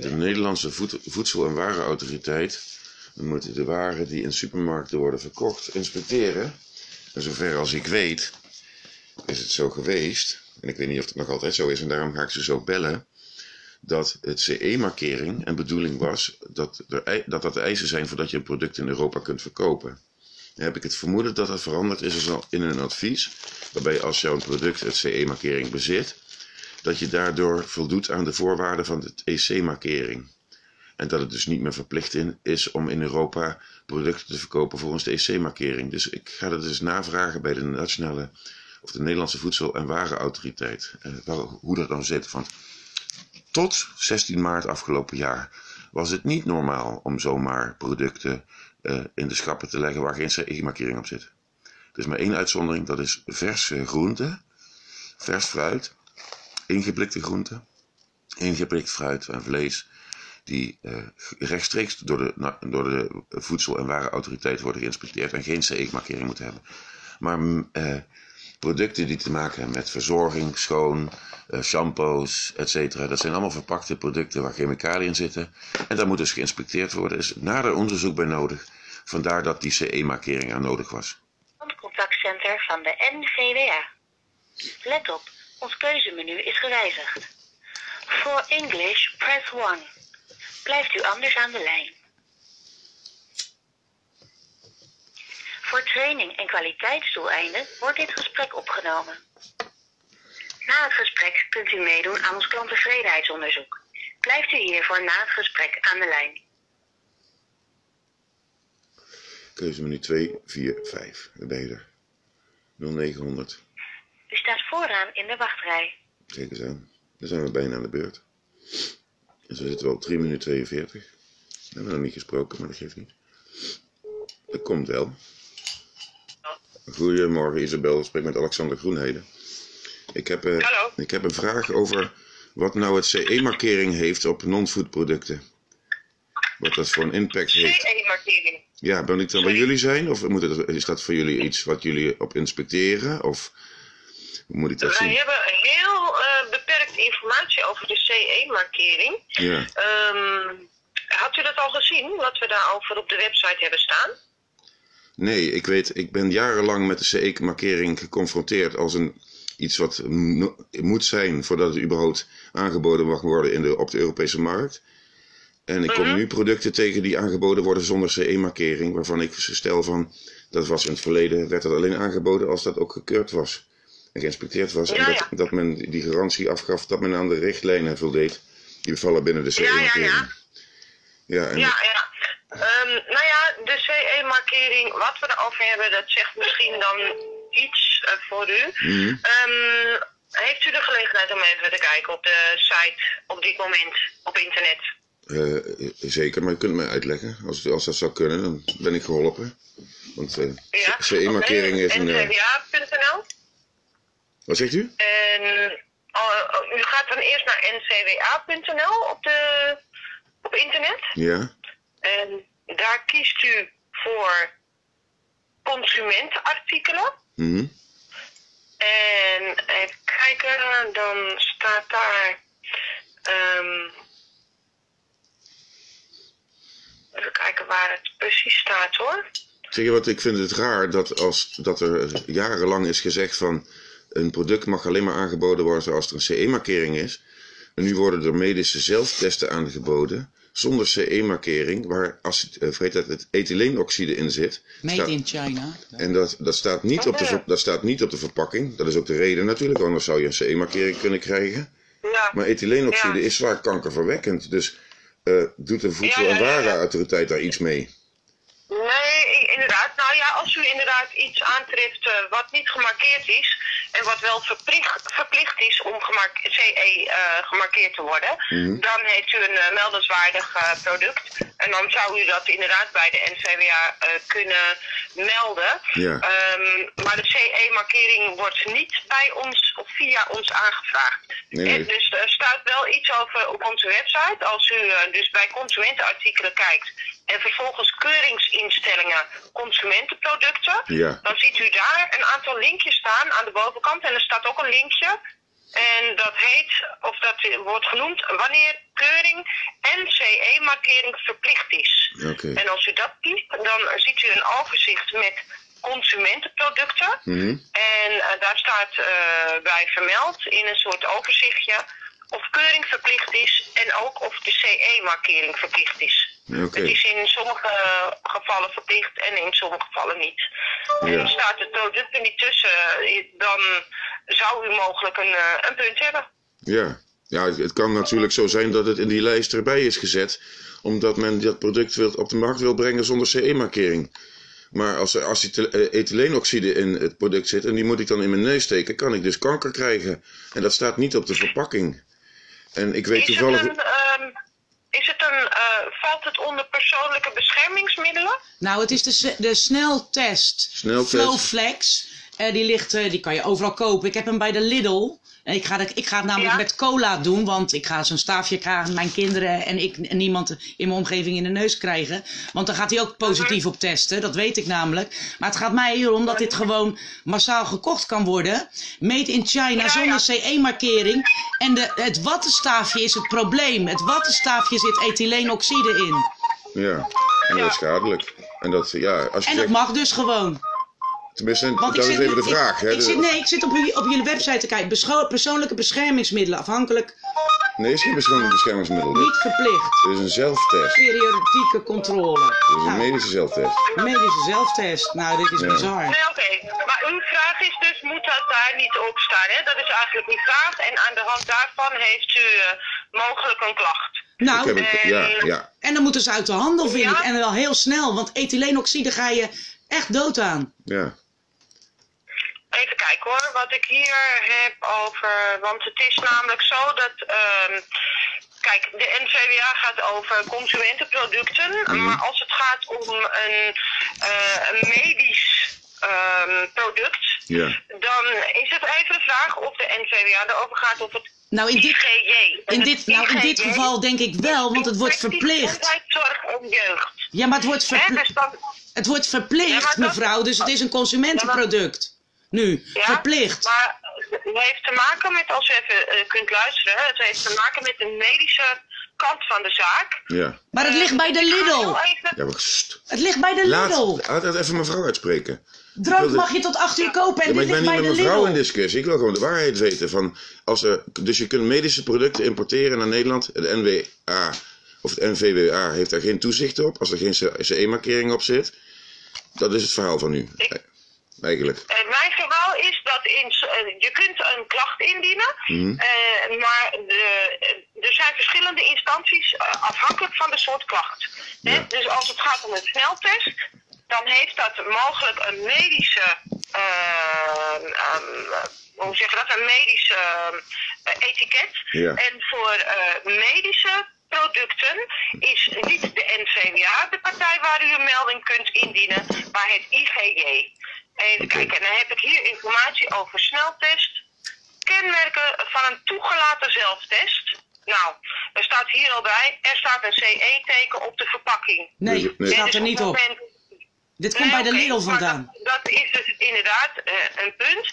de Nederlandse Voed- Voedsel- en Warenautoriteit moet de waren die in supermarkten worden verkocht inspecteren. En zover als ik weet, is het zo geweest, en ik weet niet of het nog altijd zo is, en daarom ga ik ze zo bellen, dat het CE-markering en bedoeling was dat, er, dat dat eisen zijn voordat je een product in Europa kunt verkopen. Heb ik het vermoeden dat dat veranderd is een- in een advies, waarbij als jouw product het CE-markering bezit, dat je daardoor voldoet aan de voorwaarden van de EC-markering. En dat het dus niet meer verplicht is om in Europa producten te verkopen volgens de EC-markering. Dus ik ga dat dus navragen bij de nationale of de Nederlandse Voedsel- en Warenautoriteit. eh, hoe dat dan zit. Want tot 16 maart afgelopen jaar was het niet normaal om zomaar producten eh, in de schappen te leggen waar geen CE-markering op zit. Er is maar één uitzondering, dat is verse groenten, vers fruit, ingeblikte groenten, ingeblikt fruit en vlees die eh, rechtstreeks door de, door de Voedsel- en Warenautoriteit worden geïnspecteerd en geen CE-markering moeten hebben. Maar eh, producten die te maken hebben met verzorging, schoon, eh, shampoos, etc. Dat zijn allemaal verpakte producten waar chemicaliën zitten. En daar moet dus geïnspecteerd worden. Er is nader onderzoek bij nodig. Vandaar dat die CE-markering aan nodig was. contactcenter van de NVWA. Let op, ons keuzemenu is gewijzigd. For English, press 1. Blijft u anders aan de lijn. Voor training en kwaliteitsdoeleinden wordt dit gesprek opgenomen. Na het gesprek kunt u meedoen aan ons klanttevredenheidsonderzoek. Blijft u hiervoor na het gesprek aan de lijn. Keuzemenu 2, 4, 5. Daar ben je er. 0900. U staat vooraan in de wachtrij. Kijk eens aan. Dan zijn we bijna aan de beurt. Dus we zitten wel op 3 minuten 42. We hebben nog niet gesproken, maar dat geeft niet. Dat komt wel. Goedemorgen Isabel, ik spreek met Alexander Groenheden. Ik heb, eh, Hallo. ik heb een vraag over wat nou het CE-markering heeft op non-food producten. Wat dat voor een impact heeft. CE-markering. Ja, ben ik dan bij jullie zijn? Of moet het, is dat voor jullie iets wat jullie op inspecteren? Of hoe moet ik dat Wij zien? hebben heel eh, beperkt informatie over de CE-markering. Ja. Ehm, had u dat al gezien, wat we daarover op de website hebben staan? Nee, ik weet, ik ben jarenlang met de CE-markering geconfronteerd als een, iets wat mo- moet zijn voordat het überhaupt aangeboden mag worden in de, op de Europese markt. En ik kom Mhm. nu producten tegen die aangeboden worden zonder CE-markering, waarvan ik stel van, dat was in het verleden, werd dat alleen aangeboden als dat ook gekeurd was en geïnspecteerd was. en dat, dat men die garantie afgaf dat men aan de richtlijnen voldeed. Die vallen binnen de Ja, ja, CE-markering. ja. Ja, en Ja, ja. Ehm, nou ja, de CE-markering, wat we erover hebben, dat zegt misschien dan iets eh, voor u. Mhm. Ehm, heeft u de gelegenheid om even te kijken op de site op dit moment op internet? Eh, zeker, maar je kunt mij uitleggen. Als, als dat zou kunnen, dan ben ik geholpen. Want eh, Ja. CE-markering is een... ncwa.nl. wat zegt u? En oh, oh, u gaat dan eerst naar ncwa.nl op, de, op internet. Ja, En daar kiest u voor consumentenartikelen. mhm. En even kijken, dan staat daar. ehm, even kijken waar het precies staat hoor. Zeg je wat, ik vind het raar dat, als, dat er jarenlang is gezegd van... een product mag alleen maar aangeboden worden als er een CE-markering is. En nu worden er medische zelftesten aangeboden zonder CE-markering... waar als, eh, vergeet dat het ethyleenoxide in zit. Made Staat- in China. En dat, dat, staat niet op de, dat staat niet op de verpakking. Dat is ook de reden natuurlijk, anders zou je een CE-markering kunnen krijgen. Ja, Maar ethyleenoxide Ja. is zwaar kankerverwekkend. Dus eh, doet de Voedsel- en ja, ja, ja. Warenautoriteit daar iets mee? Nee, inderdaad. Nou ja, als u inderdaad iets aantreft eh, wat niet gemarkeerd is en wat wel verplicht, verplicht is om gemark- CE eh, gemarkeerd te worden, Mhm. dan heeft u een eh, meldenswaardig eh, product. En dan zou u dat inderdaad bij de NVWA kunnen melden. Ja. Ehm, maar de CE-markering wordt niet bij ons of via ons aangevraagd. Nee, nee. En dus er staat wel iets over op onze website. Als u dus bij consumentenartikelen kijkt en vervolgens keuringsinstellingen consumentenproducten, Ja. dan ziet u daar een aantal linkjes staan aan de bovenkant. En er staat ook een linkje En dat heet, of dat wordt genoemd, wanneer keuring en CE-markering verplicht is. En als u dat kiest, dan ziet u een overzicht met consumentenproducten. Mhm. En eh, daar staat eh, bij vermeld in een soort overzichtje of keuring verplicht is en ook of de CE-markering verplicht is. Oké. Het is in sommige gevallen verplicht en in sommige gevallen niet. Ja. En staat het product er niet tussen, eh, dan zou u mogelijk een, eh, een punt hebben. Ja. Ja, het, kan natuurlijk zo zijn dat het in die lijst erbij is gezet, omdat men dat product wil, op de markt wil brengen zonder CE-markering. Maar als er acetyl- eh, ethyleenoxide in het product zit en die moet ik dan in mijn neus steken, kan ik dus kanker krijgen. En dat staat niet op de verpakking. En ik weet Is het toevallig. een, ehm, is het een eh, valt het onder persoonlijke beschermingsmiddelen? Nou, het is de, de sneltest. Sneltest. Flowflex. Eh, die, ligt, eh, die kan je overal kopen. Ik heb hem bij de Lidl. En ik ga, de- ik ga het namelijk Ja? met cola doen, want ik ga zo'n staafje krijgen, mijn kinderen en ik en niemand in mijn omgeving in de neus krijgen. Want dan gaat hij ook positief op testen, dat weet ik namelijk. Maar het gaat mij hier om dat dit gewoon massaal gekocht kan worden. Made in China, Ja, zonder ja. CE-markering. En de, het wattenstaafje is het probleem. Het wattenstaafje zit ethyleenoxide in. Ja, en dat is schadelijk. En dat, ja, als je En dat zegt, mag dus gewoon. Tenminste, Want dat ik is zit, even de ik- vraag. Hè? Ik, De- zit, nee, ik zit op, jullie, op jullie website te kijken. Bescho- persoonlijke beschermingsmiddelen, afhankelijk, Nee, het is geen bescherming- beschermingsmiddel. Niet verplicht. Het is een zelftest. Periodieke controle. Het is een Nou, medische zelftest. medische zelftest. Nou, dit is Ja. bizar. Nee, oké. Maar uw vraag is dus, moet dat daar niet op staan? Hè? Dat is eigenlijk uw vraag. En aan de hand daarvan heeft u eh, mogelijk een klacht. Ik Nou, ja, ja. en dan moeten ze uit de handel, vind Ja? ik. En wel heel snel, want ethyleenoxide ga je echt dood aan. ja. Even kijken hoor, wat ik hier heb over. Want het is namelijk zo dat. ehm, kijk, de NVWA gaat over consumentenproducten. Mhm. Maar als het gaat om een, eh, een medisch ehm, product. Ja. Dan is het even de vraag of de NVWA erover gaat of het Nou, in dit, in dit, nou, in dit IGJ geval denk ik wel, want het wordt verplicht. Ja, maar het wordt, Hè, verpli- dus dan, het wordt verplicht, mevrouw. Dus het is een consumentenproduct. Nu, ja, verplicht. Maar het heeft te maken met, als u even eh, kunt luisteren, het heeft te maken met de medische kant van de zaak. Ja. Maar het ligt bij de ga Lidl. even- Ja, maar st- Het ligt bij de laat, Lidl. laat het even mevrouw uitspreken. Drank wilde- mag je tot 8 uur kopen en Ja, maar dit ik ben ligt niet bij met de mevrouw in discussie. Ik wil gewoon de waarheid weten. Van als er, dus je kunt medische producten importeren naar Nederland. De NWA of het NVWA heeft daar geen toezicht op. Als er geen CE-markering op zit. Dat is het verhaal van u. Ik- Eigenlijk. Eh, dat in, eh, je kunt een klacht indienen, Mhm. eh, maar de, er zijn verschillende instanties eh, afhankelijk van de soort klacht. Dus als het gaat om een sneltest, dan heeft dat mogelijk een medische, eh, ehm, hoe zeg je dat, een medische etiket. Ja. En voor medische producten is niet de NVWA de partij waar u een melding kunt indienen, maar het IGJ. Even kijken, en dan heb ik hier informatie over sneltest. Kenmerken van een toegelaten zelftest. Nou, er staat hier al bij, er staat een CE-teken op de verpakking. Nee, Nee. staat er niet op. moment- Dit komt bij de oké, Lidl vandaan. Dat, dat is dus inderdaad eh, een punt.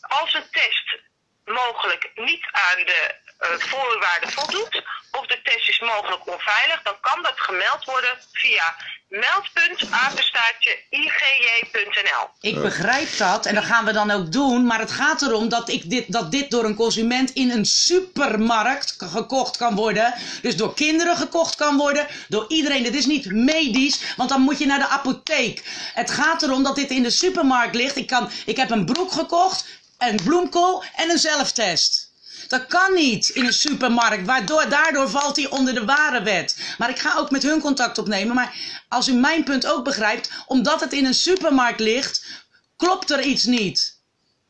Als een test mogelijk niet aan de voorwaarden voldoet, of de test is mogelijk onveilig, dan kan dat gemeld worden via meldpunt-ig.nl. Ik begrijp dat en dat gaan we dan ook doen. Maar het gaat erom dat, ik dit, dat dit door een consument in een supermarkt gekocht kan worden. Dus door kinderen gekocht kan worden. Door iedereen. Dit is niet medisch, want dan moet je naar de apotheek. Het gaat erom dat dit in de supermarkt ligt. Ik, kan, ik heb een broek gekocht, een bloemkool en een zelftest. Dat kan niet in een supermarkt, waardoor daardoor valt hij onder de ware wet. Maar ik ga ook met hun contact opnemen. Maar als u mijn punt ook begrijpt, omdat het in een supermarkt ligt, klopt er iets niet.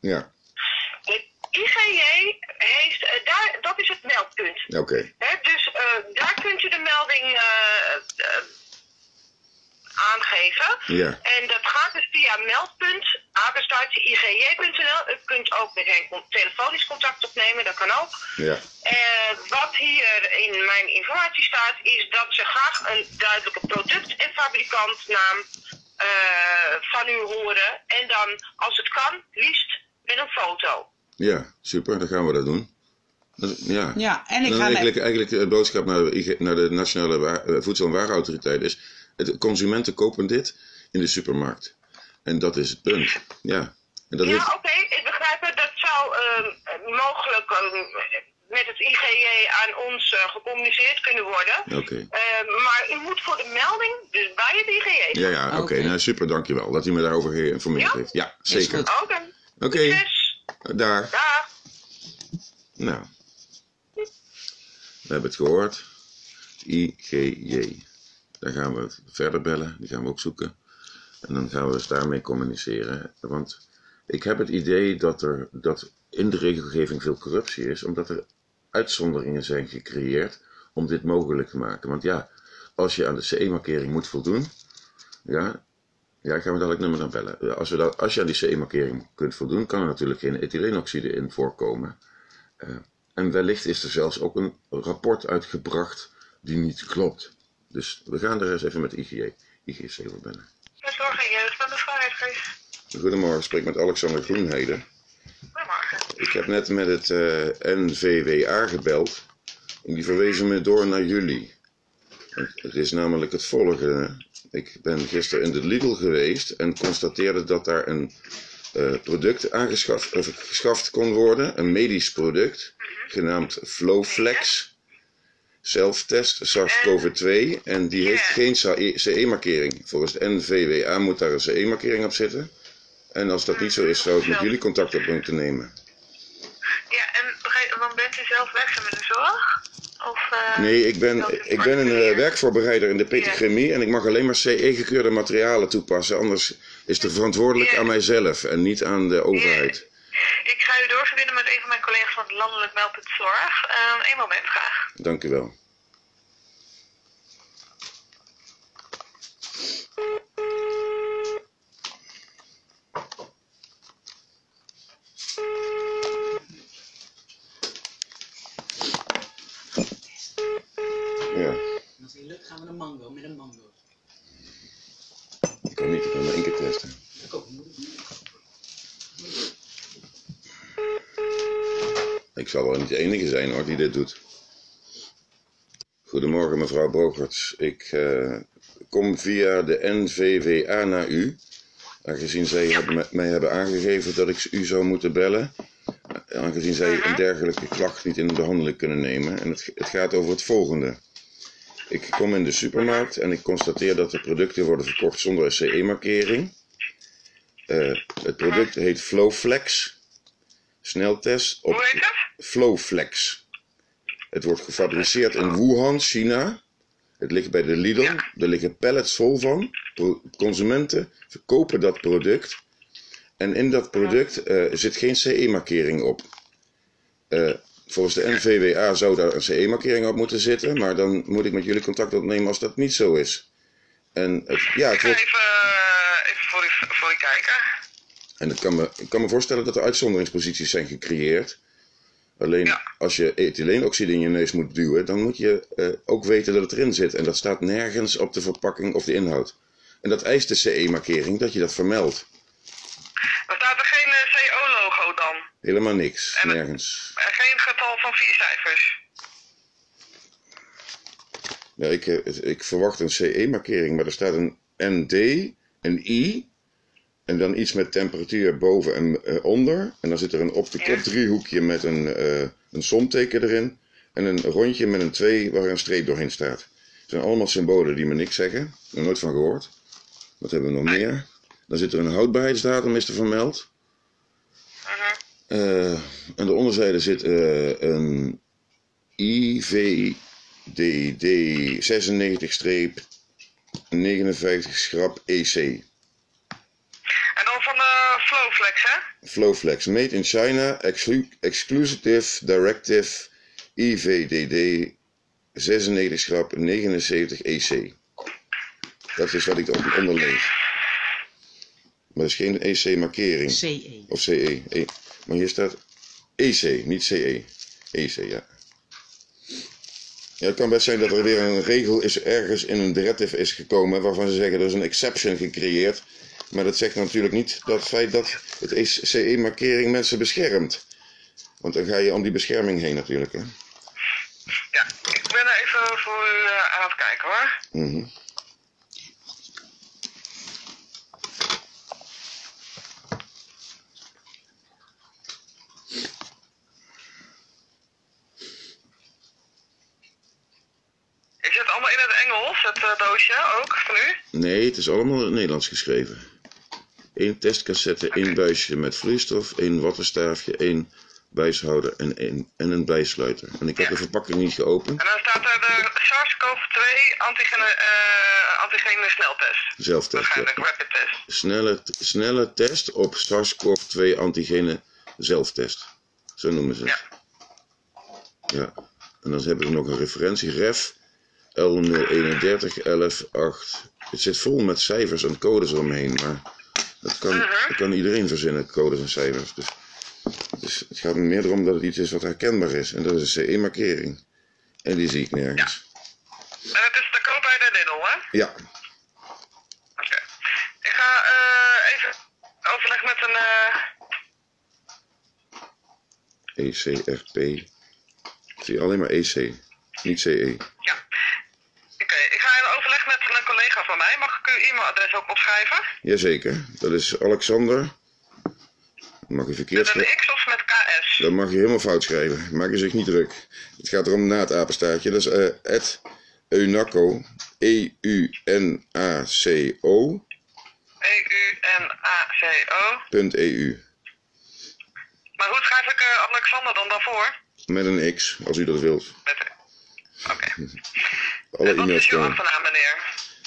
Ja, Het IGJ heeft, eh, daar, dat is het meldpunt. oké. Dus eh, daar kunt u de melding eh, eh, aangeven. Ja. En dat gaat dus via meldpunt, apenstaartje igj.nl. U kunt ook met hen telefonisch contact opnemen, dat kan ook. Ja. Eh, wat hier in mijn informatie staat, is dat ze graag een duidelijke product- en fabrikantnaam eh, van u horen. En dan, als het kan, liefst met een foto. Ja, super, dan gaan we dat doen. Ja. Ja, en ik dan ga met... eigenlijk, eigenlijk de boodschap naar de, IG naar de Nationale eh, Voedsel- en Warenautoriteit is: het, consumenten kopen dit in de supermarkt. En dat is het punt. Ja. En dat Ja, heeft, oké, ik begrijp het. Dat zou ehm, mogelijk ehm, met het IGJ aan ons eh, gecommuniceerd kunnen worden. Oké. Ehm, maar u moet voor de melding dus bij het IGJ. Ja, ja, oké. Nou, super, dankjewel dat u me daarover geïnformeerd Ja? heeft. Ja, zeker. Oké. Oké, daar. Dag. Nou, we hebben het gehoord. IGJ. Daar gaan we verder bellen. Die gaan we ook zoeken. En dan gaan we dus daarmee communiceren. Want ik heb het idee dat er dat in de regelgeving veel corruptie is, omdat er uitzonderingen zijn gecreëerd om dit mogelijk te maken. Want ja, als je aan de CE-markering moet voldoen, ja, ja, ik ga me dadelijk nummer naar bellen. Als, we dat, als je aan die CE-markering kunt voldoen, kan er natuurlijk geen ethyleenoxide in voorkomen. Eh, en wellicht is er zelfs ook een rapport uitgebracht die niet klopt. Dus we gaan er eens even met IGJ, IGC over bellen. De zorg en jeugd van de vrijheid. Goedemorgen, ik spreek met Alexander Groenheden. Goedemorgen. Ik heb net met het eh, NVWA gebeld en die verwezen me door naar jullie. Het, het is namelijk het volgende. Ik ben gisteren in de Lidl geweest en constateerde dat daar een eh, product aangeschaft of geschaft kon worden, een medisch product, genaamd Flowflex. Zelftest SARS-CoV-2 en die heeft geen CE-markering. Volgens de NVWA moet daar een CE-markering op zitten. En als dat niet zo is, zou ik met jullie contact op moeten nemen. Ja, en want bent u zelf werkzaam in de zorg? Of, eh, Nee, ik ben, ik ben een eh, werkvoorbereider in de petrochemie en ik mag alleen maar CE-gekeurde materialen toepassen. Anders is de verantwoordelijk Ja. aan mijzelf en niet aan de overheid. Ik ga u doorverbinden met een van mijn collega's van het Landelijk Meldpunt Zorg. Eén moment graag. Dank u wel. Als het niet lukt, gaan we een mango met een mango. ik kan niet, ik kan maar één keer testen. Ook niet. Ik zal wel niet de enige zijn hoor die dit doet. Goedemorgen mevrouw Brogerts. Ik eh, kom via de NVWA naar u. Aangezien zij hebben mij hebben aangegeven dat ik u zou moeten bellen. Aangezien zij een dergelijke klacht niet in de behandeling kunnen nemen. En het, het gaat over het volgende. Ik kom in de supermarkt en ik constateer dat de producten worden verkocht zonder een CE-markering. Eh, het product heet Flowflex. Sneltest op? Flowflex. Het wordt gefabriceerd in Wuhan, China. Het ligt bij de Lidl. Er liggen pallets vol van. Consumenten verkopen dat product. En in dat product eh, zit geen CE-markering op. Eh, volgens de NVWA zou daar een CE-markering op moeten zitten. Maar dan moet ik met jullie contact opnemen als dat niet zo is. En het, ja, het wordt, even, eh, even voor, u, voor u kijken. En ik kan, me, ik kan me voorstellen dat er uitzonderingsposities zijn gecreëerd. Alleen Ja. als je ethyleenoxide in je neus moet duwen, dan moet je eh, ook weten dat het erin zit. En dat staat nergens op de verpakking of de inhoud. En dat eist de CE-markering, dat je dat vermeldt. Er staat er geen eh, CO-logo dan. Helemaal niks, En nergens. En geen van vier cijfers. Ja, ik, eh, ik verwacht een CE-markering, maar er staat een ND, een I, en dan iets met temperatuur boven en eh, onder. En dan zit er een op de kop driehoekje met een, eh, een somteken erin. En een rondje met een 2 waar een streep doorheen staat. Het zijn allemaal symbolen die me niks zeggen. Nog nooit van gehoord. Wat hebben we nog meer? Dan zit er een houdbaarheidsdatum, is er vermeld. Eh, aan de onderzijde zit eh, een IVDD 96-59 schrap EC. En dan van de Flowflex, hè? Flowflex, made in China, exclu- exclusive directive IVDD 96 schrap 79 EC. Dat is wat ik erop onderlees. Maar er is geen EC-markering. CE. Of CE. E. Maar hier staat EC, niet CE. EC, ja. Ja, het kan best zijn dat er weer een regel is ergens in een directive is gekomen waarvan ze zeggen er is een exception gecreëerd. Maar dat zegt natuurlijk niet dat het feit dat het CE-markering mensen beschermt. Want dan ga je om die bescherming heen natuurlijk, hè. Ja, ik ben er even voor u eh, aan het kijken hoor. Mhm. Is het allemaal in het Engels, het eh, doosje ook van u? Nee, het is allemaal in het Nederlands geschreven. Eén testcassette, één buisje met vloeistof, één wattenstaafje, één buishouder en, één, en een bijsluiter. En ik heb Ja. de verpakking niet geopend. En dan staat er de SARS-CoV-2 antigene, eh, antigene sneltest. Zelftest. Waarschijnlijk ja. rapid test. Snelle, snelle test op SARS-CoV-2 antigene zelftest. Zo noemen ze het. Ja. En dan hebben we nog een referentie, ref L031 118. Het zit vol met cijfers en codes eromheen, maar dat kan, dat kan iedereen verzinnen, codes en cijfers. Dus, dus het gaat me meer erom dat het iets is wat herkenbaar is. En dat is een CE-markering. En die zie ik nergens. En het is te koop bij de Lidl, hè? Ja, Oké. Ik ga eh, even overleg met een... eh, ECRP. Zie je alleen maar EC, niet. CE. ja. Oké, ik ga in overleg met een collega van mij. Mag ik uw e-mailadres ook opschrijven? Jazeker, dat is Alexander. Mag je verkeerd Met schrijven? een X of met KS? Dat mag je helemaal fout schrijven. Maak je zich niet druk. Het gaat erom na het apenstaartje. Dat is eh at eunaco. E E-U-N-A-C-O. E E-U-N-A-C-O. punt EU. Maar hoe schrijf ik eh, Alexander dan daarvoor? Met een X, als u dat wilt. Met Oké. Alle En wat e-mails is uw achternaam, meneer?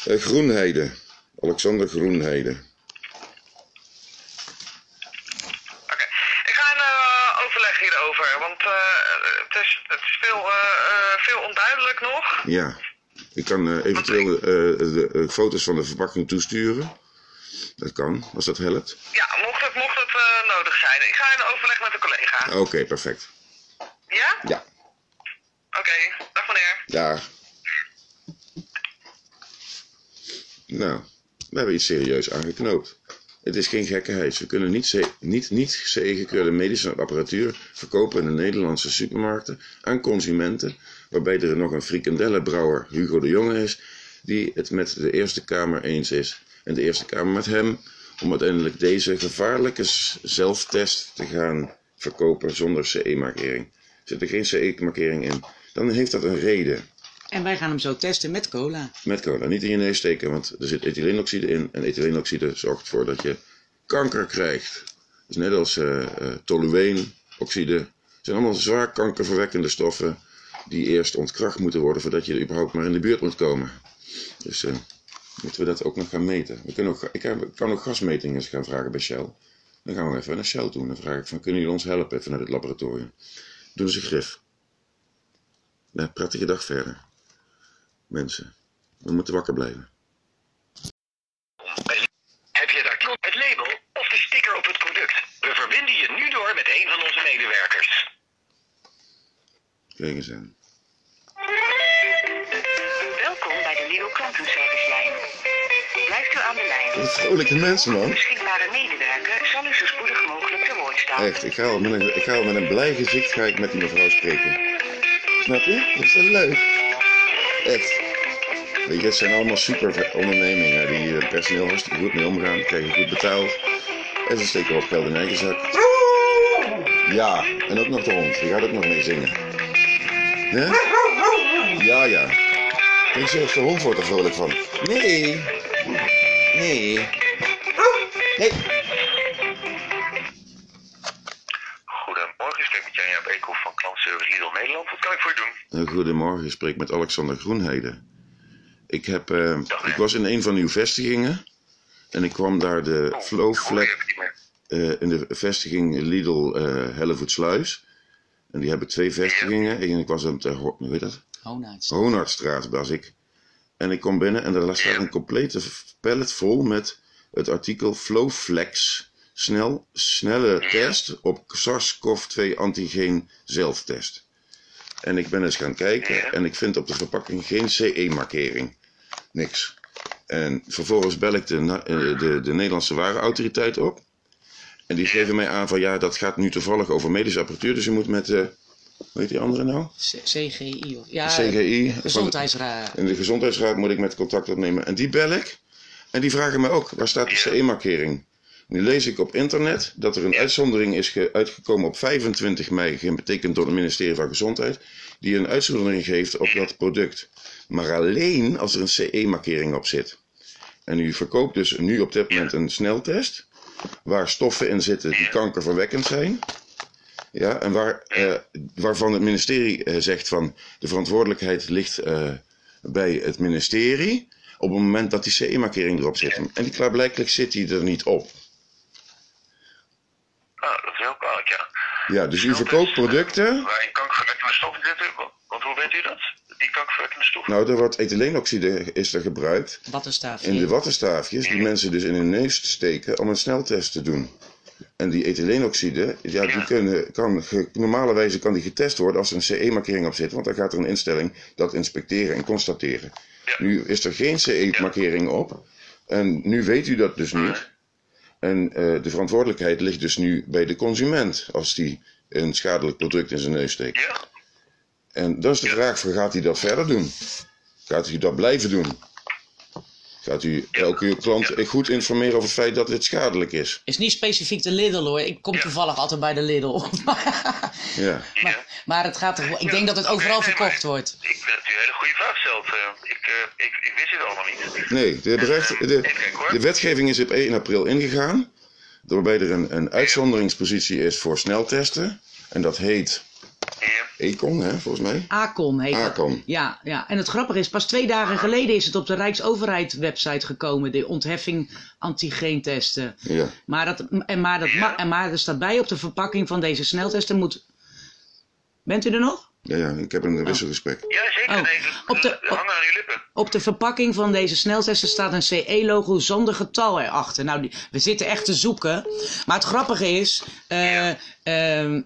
Eh, Groenheide. Alexander Groenheide. Oké. Ik ga een eh, overleg hierover, want eh, het, is, het is veel, eh, veel onduidelijk nog. Ja. Ik kan eventueel de foto's van de verpakking toesturen. Dat kan, als dat helpt. Ja, mocht het, mocht het nodig zijn. Ik ga in overleg met een collega. Oké, perfect. Ja? Ja, Oké. Dag meneer. daar. Nou, we hebben iets serieus aangeknoopt. Het is geen gekkigheid. We kunnen niet, niet, niet CE-gekeurde medische apparatuur verkopen in de Nederlandse supermarkten aan consumenten, waarbij er nog een frikandellenbrouwer, Hugo de Jonge, is, die het met de Eerste Kamer eens is. En de Eerste Kamer met hem, om uiteindelijk deze gevaarlijke zelftest te gaan verkopen zonder CE-markering. Zit er geen CE-markering in, dan heeft dat een reden. En wij gaan hem zo testen met cola. Met cola. Niet in je neus steken, want er zit ethyleenoxide in. En ethyleenoxide zorgt ervoor dat je kanker krijgt. Dus net als tolueenoxide. Het zijn allemaal zwaar kankerverwekkende stoffen. Die eerst ontkracht moeten worden voordat je er überhaupt maar in de buurt moet komen. Dus eh, moeten we dat ook nog gaan meten. We kunnen ook, ik kan, ook gasmetingen gaan vragen bij Shell. Dan gaan we even naar Shell toe. Dan vraag ik van, kunnen jullie ons helpen vanuit het laboratorium? Doen ze grif. Nou, prettige dag verder. Mensen. We moeten wakker blijven. Heb je daar het label of de sticker op het product? We verbinden je nu door met een van onze medewerkers. Kijk eens aan. Welkom bij de nieuwe klantenservicelijn. Blijft u aan de lijn. Wat vrolijke mensen, man. beschikbare medewerker zal u zo spoedig mogelijk te woord staan. Echt, ik ga, al met een, ik ga al met een blij gezicht ga ik met die mevrouw spreken. Snap je? Dat is wel leuk. Echt. Weet zijn allemaal super ondernemingen die het personeel hartstikke goed mee omgaan, krijgen goed betaald. En ze steken ook geld in eigen zak. Ja, en ook nog de hond, die gaat ook nog mee zingen. Ja? Ja. Kijk, zelfs de hond wordt er vrolijk van. Nee. Nee. Nee. Nederland. Wat kan ik voor u doen? Eh, Goedemorgen, ik spreek met Alexander Groenheide. Ik, heb, eh, ik was in een van uw vestigingen en ik kwam daar de Flowflex niet meer. eh, in de vestiging Lidl eh Hellevoetsluis. En die hebben twee vestigingen. En ik was aan het, eh, Ho- hoe heet dat? Honards. Honardstraat was ik. En ik kom binnen en daar staat een complete pallet vol met het artikel Flowflex. Snel, snelle test op SARS-CoV-2 antigeen zelftest. En ik ben eens gaan kijken en ik vind op de verpakking geen CE-markering. Niks. En vervolgens bel ik de, eh, de, de Nederlandse warenautoriteit op. En die geven mij aan van ja, dat gaat nu toevallig over medische apparatuur. Dus je moet met, eh hoe heet die andere nou? C- CGI. of- Ja, CGI. Gezondheidsraad. In de gezondheidsraad moet ik met contact opnemen. En die bel ik. En die vragen mij ook, waar staat de CE-markering? Nu lees ik op internet dat er een uitzondering is ge- uitgekomen op 25 mei, getekend door het ministerie van Gezondheid, die een uitzondering geeft op dat product. Maar alleen als er een CE-markering op zit. En u verkoopt dus nu op dit moment een sneltest, waar stoffen in zitten die kankerverwekkend zijn. Ja, en waar, eh, waarvan het ministerie eh, zegt van de verantwoordelijkheid ligt eh, bij het ministerie op het moment dat die CE-markering erop zit. En klaarblijkelijk zit die er niet op. Oh, dat is heel kwalijk, ja. Dus u verkoopt producten. Waarin kankerverwekkende stoffen zitten. Want- Want hoe weet u dat? Die kankerverwekkende stoffen? Nou, er wordt ethyleenoxide is er gebruikt Wattenstaafje. in de wattenstaafjes die mensen dus in hun neus steken om een sneltest te doen. En die ethyleenoxide, ja, die Ja. kunnen, kan, ge- normalerwijze kan die getest worden als er een CE-markering op zit, want dan gaat er een instelling dat inspecteren en constateren. Ja. Nu is er geen CE-markering op en nu weet u dat dus niet. En eh, de verantwoordelijkheid ligt dus nu bij de consument als die een schadelijk product in zijn neus steekt. Ja? En dan is de vraag, van, gaat hij dat verder doen? Gaat u dat blijven doen? Gaat u elke klant goed informeren over het feit dat dit schadelijk is? Is niet specifiek de Lidl hoor. Ik kom toevallig altijd bij de Lidl. Ja. maar, maar het gaat er, ik denk dat het overal verkocht wordt. Ik vind dat u een hele goede vraag stelt. Eh, ik, eh, ik, ik wist dit allemaal niet. Nee, de, berecht, de, de wetgeving is op 1 april ingegaan. Waarbij er een, een uitzonderingspositie is voor sneltesten. En dat heet. Econ, hè, volgens mij. Acon heet dat. Acon. Ja, ja, en het grappige is, pas twee dagen geleden is het op de Rijksoverheid website gekomen, de ontheffing antigeentesten. Ja. Maar, dat, en, maar, dat, en maar er staat bij op de verpakking van deze sneltesten moet... Bent u er nog? Ja, ja, ik heb een wisselgesprek. Ja, zeker. Oh, Nee, op de- hangen aan uw lippen. Op de verpakking van deze sneltesten staat een CE-logo zonder getal erachter. Nou, die, we zitten echt te zoeken. Maar het grappige is, eh, ja,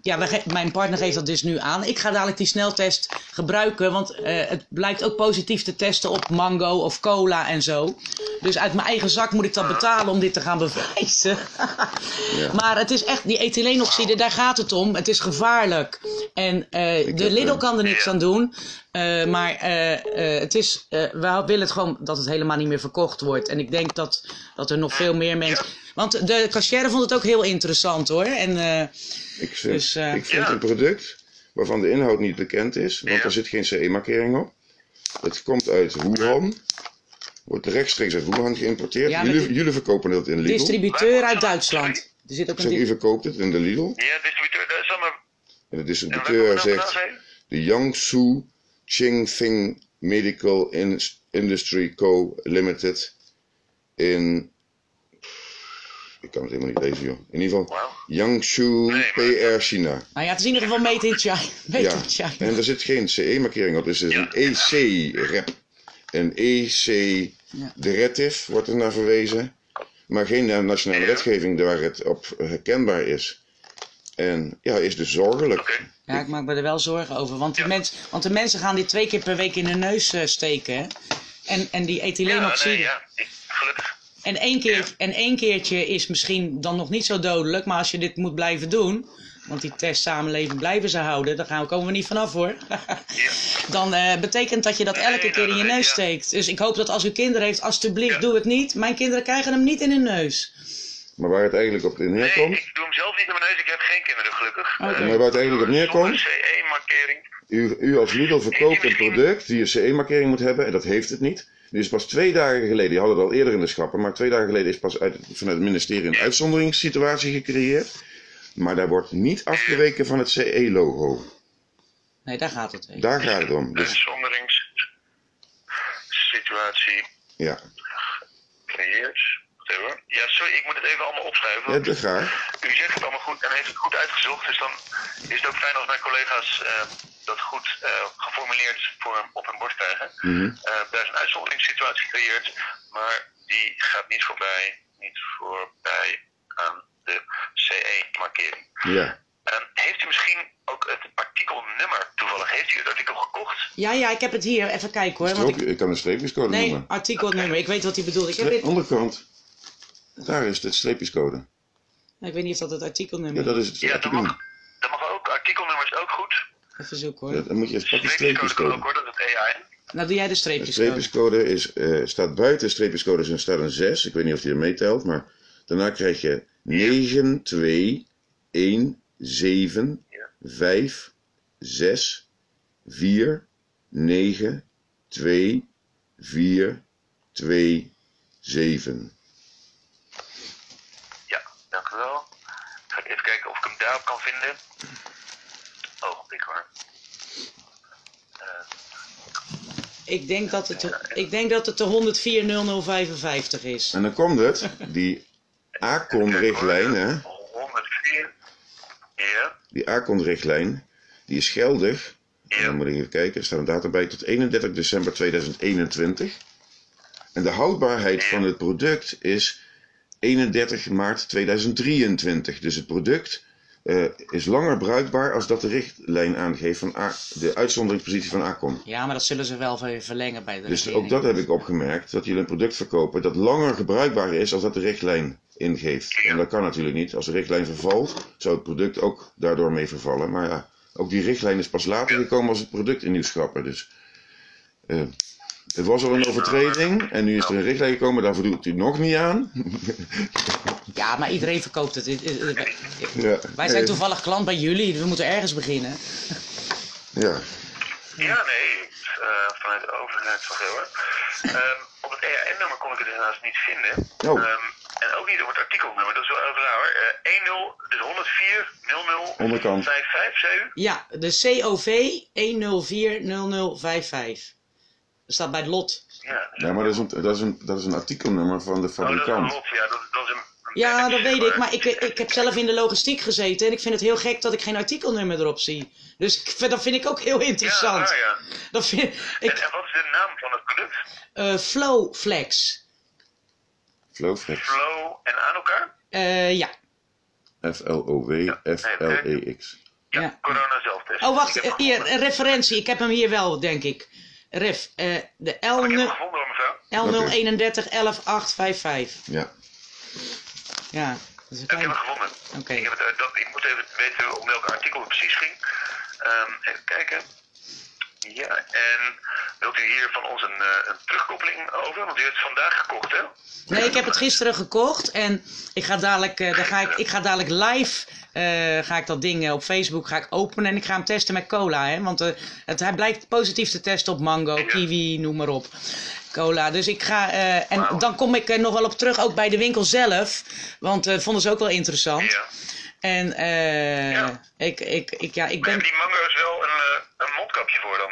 we ge- mijn partner geeft dat dus nu aan. Ik ga dadelijk die sneltest gebruiken, want eh, het blijkt ook positief te testen op mango of cola en zo. Dus uit mijn eigen zak moet ik dat betalen om dit te gaan bewijzen. Maar het is echt, die ethyleenoxide, daar gaat het om. Het is gevaarlijk. En eh, de heb, Lidl eh, kan er niks aan doen. Maar het is, we willen het gewoon dat het helemaal niet meer verkocht wordt. En ik denk dat, dat er nog veel meer mensen. Want de cashier vond het ook heel interessant hoor. En eh, Ik vind, Dus, eh, ik vind Ja. een product waarvan de inhoud niet bekend is, want Ja. er zit geen CE-markering op. Het komt uit Wuhan. Wordt rechtstreeks uit Wuhan geïmporteerd. Ja, maar jullie, jullie verkopen dat in Lidl. distributeur uit Duitsland. Er zit ook zeg, een. u verkoopt het in de Lidl. Ja, distributeur, dat is allemaal... En de distributeur zegt de Jiangsu Qingfing Medical In- Industry Co. Limited in... Ik kan het helemaal niet lezen, joh. In ieder geval, Nee, maar- PR China. Nou ja, het is in ieder geval made in China. Made Ja, in China. en er zit geen CE-markering op, dus het is een EC-rep. Een EC-directive wordt er naar verwezen, maar geen nationale wetgeving waar het op herkenbaar is. En ja, is dus zorgelijk. Ja, ik maak me er wel zorgen over. Want, die mens, want de mensen gaan dit twee keer per week in hun neus eh, steken. hè. En, en die Ja, ethyleenoxide. nee, ja. Ik, gelukkig. En één, keer, en één keertje is misschien dan nog niet zo dodelijk, maar als je dit moet blijven doen, want die test samenleving blijven ze houden, daar gaan we, komen we niet vanaf hoor. dan eh, betekent dat je dat Nee, elke keer in je nou, neus ja. steekt. Dus ik hoop dat als u kinderen heeft, alstublieft Ja. doe het niet. Mijn kinderen krijgen hem niet in hun neus. Maar waar het eigenlijk op Nee, neerkomt, ik doe hem zelf niet naar mijn neus. Ik heb geen kinderen, gelukkig. Eh, maar waar het eigenlijk op neerkomt, CE-markering. u, u als Lidl verkoopt een product die een CE-markering moet hebben, en dat heeft het niet. Nu is pas twee dagen geleden, die hadden het al eerder in de schappen, maar twee dagen geleden is pas uit, vanuit het ministerie een uitzonderingssituatie gecreëerd. Maar daar wordt niet afgeweken van het CE-logo. Nee, daar gaat het. Daar gaat het om. Dus Uitzonderingssituatie ja, hoor. Ja, sorry, ik moet het even allemaal opschrijven. ja dat graag. U zegt het allemaal goed en heeft het goed uitgezocht. Dus dan is het ook fijn als mijn collega's eh, dat goed eh, geformuleerd voor, op hun bord krijgen. Mhm. Eh, daar is een uitzonderingssituatie gecreëerd, maar die gaat niet voorbij, niet voorbij aan de CE-markering. Ja. Ehm, heeft u misschien ook het artikelnummer toevallig? Heeft u het artikel gekocht? Ja, ja, ik heb het hier. Even kijken hoor. Want ik, ik kan een streepjescode nee, noemen. artikelnummer. Ik weet wat hij bedoelt. Ik heb dit, Onderkant. Daar is het streepjescode. Ik weet niet of dat het artikelnummer Ja, dat is het Ja, dat artikel. mag, dat mag ook. Artikelnummers ook goed. Even zoeken Ja, hoor. dan moet je even pakken Streepjescode ook streepjescode. hoor, dat is het EAN. Nou doe jij de De streepjescode. streepjescode is, eh, staat buiten de streepjescode is- staat een 6. Ik weet niet of die er meetelt, maar daarna krijg je 9, 2, 1, 7, 5, 6, 4, 9, 2, 4, 2, 7. Ja, dank u wel. Ga ik even kijken of ik hem daarop kan vinden. Ogenblik hoor. Ik denk dat het, ik denk dat het de 1040055 is. En dan komt het, die ACON-richtlijn, hè, 104. Ja. die ACON-richtlijn, die is geldig. Dan moet ik even kijken, er staat een datum bij, tot 31 december 2021. En de houdbaarheid van het product is 31 maart 2023. Dus het product eh, is langer bruikbaar als dat de richtlijn aangeeft van A- de uitzonderingspositie van ACON. Ja, maar dat zullen ze wel ver- verlengen bij de Dus regering. ook dat heb ik opgemerkt, dat jullie een product verkopen dat langer gebruikbaar is als dat de richtlijn ingeeft. En dat kan natuurlijk niet. Als de richtlijn vervalt, zou het product ook daardoor mee vervallen. Maar ja, ook die richtlijn is pas later gekomen als het product in nieuw schrappen. Dus eh, er was al een overtreding en nu is er een richtlijn gekomen, daar voldoet u nog niet aan. Ja, maar iedereen verkoopt het. Eh, eh, eh, Ja, Wij zijn toevallig klant bij jullie, we moeten ergens beginnen. Ja, Ja, nee, eh, vanuit de overheid van Geeuwen. Ehm op het EAN-nummer kon ik het helaas niet vinden. Oh. Ehm, en ook niet op het artikelnummer, dat is wel even raar hoor. Eh 10, dus 104 00 Onderkant. 55, zei u? Ja, de COV 1040055. Dat staat bij het lot. Ja, ja maar dat is, een, dat, is een, dat is een artikelnummer van de Oh, dat is een fabrikant. lot, ja, dat, dat is een... Ja, dat weet ik, maar ik, ik heb zelf in de logistiek gezeten en ik vind het heel gek dat ik geen artikelnummer erop zie. Dus ik, vind- dat vind ik ook heel interessant. Ja, ah, ja. Dat vind En, ik. en wat is de naam van het product? eh Flowflex. Flowflex. Flow en aan elkaar? Eh, ja. F-L-O-W-F-L-E-X. Ja, Ja. corona zelftest. Oh, wacht, eh, hier, een referentie. Ik heb hem hier wel, denk ik. Ref, eh, de Ik heb hem L0 gevonden hoor, mevrouw. L031 11855. Ja. Ja, dat is een Ik heb hem klein. gevonden. Oké. Ik, heb het, dat, ik moet even weten om welk artikel het precies ging. Ehm, even kijken. Ja, en wilt u hier van ons een, eh, een terugkoppeling over? Want u heeft het vandaag gekocht, hè? Nee, ik heb het gisteren gekocht en ik ga dadelijk, eh, dan ga ik, ik ga dadelijk live eh, ga ik dat ding op Facebook ga ik openen en ik ga hem testen met cola. Hè? Want het, hij blijkt positief te testen op mango, kiwi, noem maar op. Cola. Dus ik ga. en dan kom ik er nog wel op terug, ook bij de winkel zelf. Want eh vonden ze ook wel interessant. Ja. En eh, Ja. ik, ik, ik, ja, ik ben. die mango's wel een mondkapje voor dan?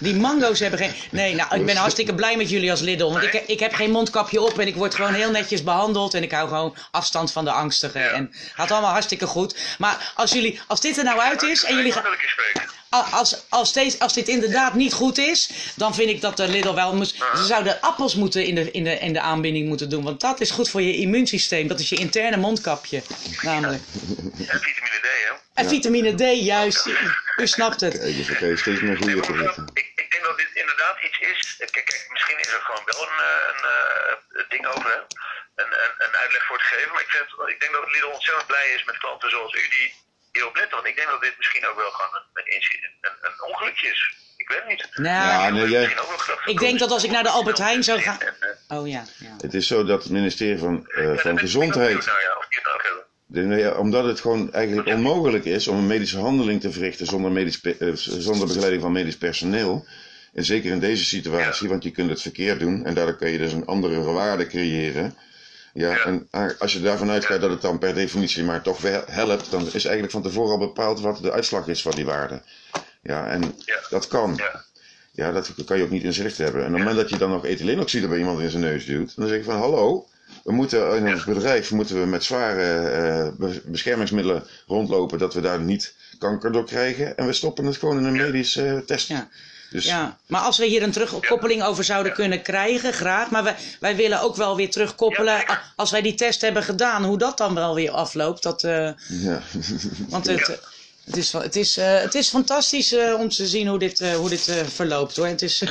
Die mango's hebben geen. Nee, nou, ik ben hartstikke blij met jullie als Lidl. Want ik, ik heb geen mondkapje op en ik word gewoon heel netjes behandeld. En ik hou gewoon afstand van de angstigen. En gaat allemaal hartstikke goed. Maar als, jullie, als dit er nou uit is en jullie gaan. Als, als, deze, als dit inderdaad niet goed is, dan vind ik dat de Lidl wel moest. Ze zouden appels moeten in de, in, de, in de aanbinding moeten doen. Want dat is goed voor je immuunsysteem. Dat is je interne mondkapje. Namelijk. Vitamine D, hè? En vitamine D, juist. U snapt het. Kijk, dus je steeds meer goede producten. ik, ik denk dat dit inderdaad iets is. Kijk, kijk misschien is er gewoon wel een, eh, een, eh, ding over, hè? Een, een, een uitleg voor te geven. Maar ik, vind, ik denk dat Lidl ontzettend blij is met klanten zoals u die hierop letten. Want ik denk dat dit misschien ook wel gewoon een, een, een, een ongelukje is. Ik weet het niet. Nou, Ja, nee, jij, Ik denk dat als ik naar de Albert Heijn zou gaan- Oh ja. ja. het is zo dat het ministerie van, eh, van Gezondheid benieuwd naar, ja, of die het ook hebben. De- omdat het gewoon eigenlijk onmogelijk is om een medische handeling te verrichten zonder, medisch, eh, zonder begeleiding van medisch personeel. En zeker in deze situatie, want je kunt het verkeerd doen en daardoor kun je dus een andere waarde creëren. Ja, Ja. en a- als je daarvan uitgaat dat het dan per definitie maar toch wel helpt, dan is eigenlijk van tevoren al bepaald wat de uitslag is van die waarde. Ja, en Ja. dat kan. Ja. Ja, dat kan je ook niet in zicht hebben. En op het moment dat je dan nog ethyleenoxide bij iemand in zijn neus duwt, dan zeg je van hallo, we moeten in ons bedrijf moeten we met zware eh, be- beschermingsmiddelen rondlopen dat we daar niet kanker door krijgen. En we stoppen het gewoon in een medische test. Ja. Dus Ja, maar als we hier een terugkoppeling over zouden kunnen krijgen, graag. Maar wij, wij willen ook wel weer terugkoppelen, als wij die test hebben gedaan, hoe dat dan wel weer afloopt. Dat, eh, ja. want het, het, is, het, is, eh, het is fantastisch eh, om te zien hoe dit, eh, hoe dit eh, verloopt hoor. Het is,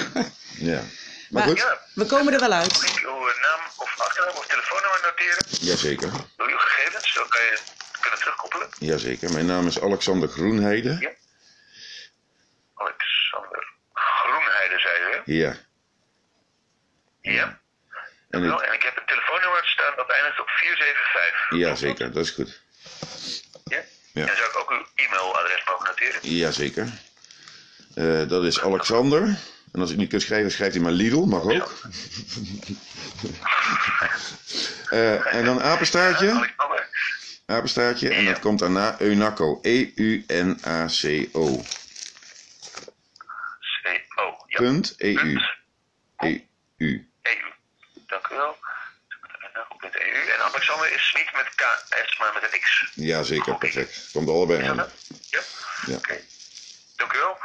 ja. Maar Maar- goed, Ja. we komen er wel uit. Mag ik uw naam e-mailadres of telefoonnummer noteren? Jazeker. Door uw gegevens, dan kan je kunnen terugkoppelen. Jazeker. Mijn naam is Alexander Groenheide. Ja. Alexander Groenheide, zei u? Ja. Ja. En ik, Wel, en ik heb een telefoonnummer staan dat eindigt op 475. jazeker, dat is goed. Ja? Ja. En zou ik ook uw e-mailadres mogen noteren? Jazeker. Eh dat is Alexander. En als ik niet kan schrijven, schrijft hij maar Lidl, mag ook. Eh, en dan apenstaartje. Apenstaartje. En dat komt daarna Eunaco. E-U-N-A-C-O. C-O. Ja. Punt E-U. E-U. EU. Dank u wel. EU. En Alexander is niet met KS, maar met een X. Jazeker, perfect. Komt er allebei aan. Ja. Ja. Oké. Dank u wel.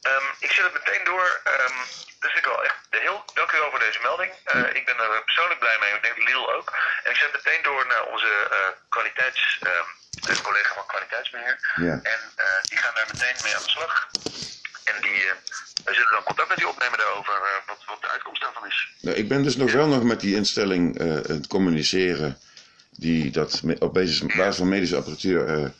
Ehm, ik zet het meteen door. Ehm dus ik wel echt heel dank u wel voor deze melding. Eh, Ik ben er persoonlijk blij mee. Ik denk Lidl ook. En ik zet meteen door naar onze eh kwaliteits, ehm, eh, collega van kwaliteitsbeheer. Ja. En eh, die gaan daar meteen mee aan de slag. En die wij zullen dan contact met u opnemen daarover wat, wat de uitkomst daarvan is. Nou, ik ben dus nog wel nog met die instelling het communiceren. Die dat op basis, basis van medische apparatuur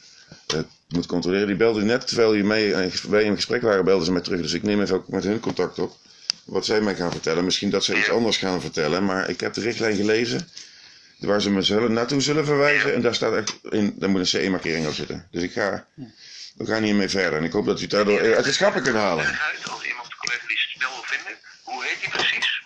moet controleren. Die belde net, terwijl je mee, bij in gesprek waren, belden ze mij terug. Dus ik neem even ook met hun contact op. Wat zij mij gaan vertellen. Misschien dat ze iets anders gaan vertellen. Maar ik heb de richtlijn gelezen. Waar ze me zullen, naartoe zullen verwijzen. En daar staat echt in, daar moet een CE-markering op zitten. Dus ik ga, we gaan hiermee verder. En ik hoop dat u het daardoor uit de schappen kunt halen. Als iemand de collega die snel wil vinden. Hoe heet die precies?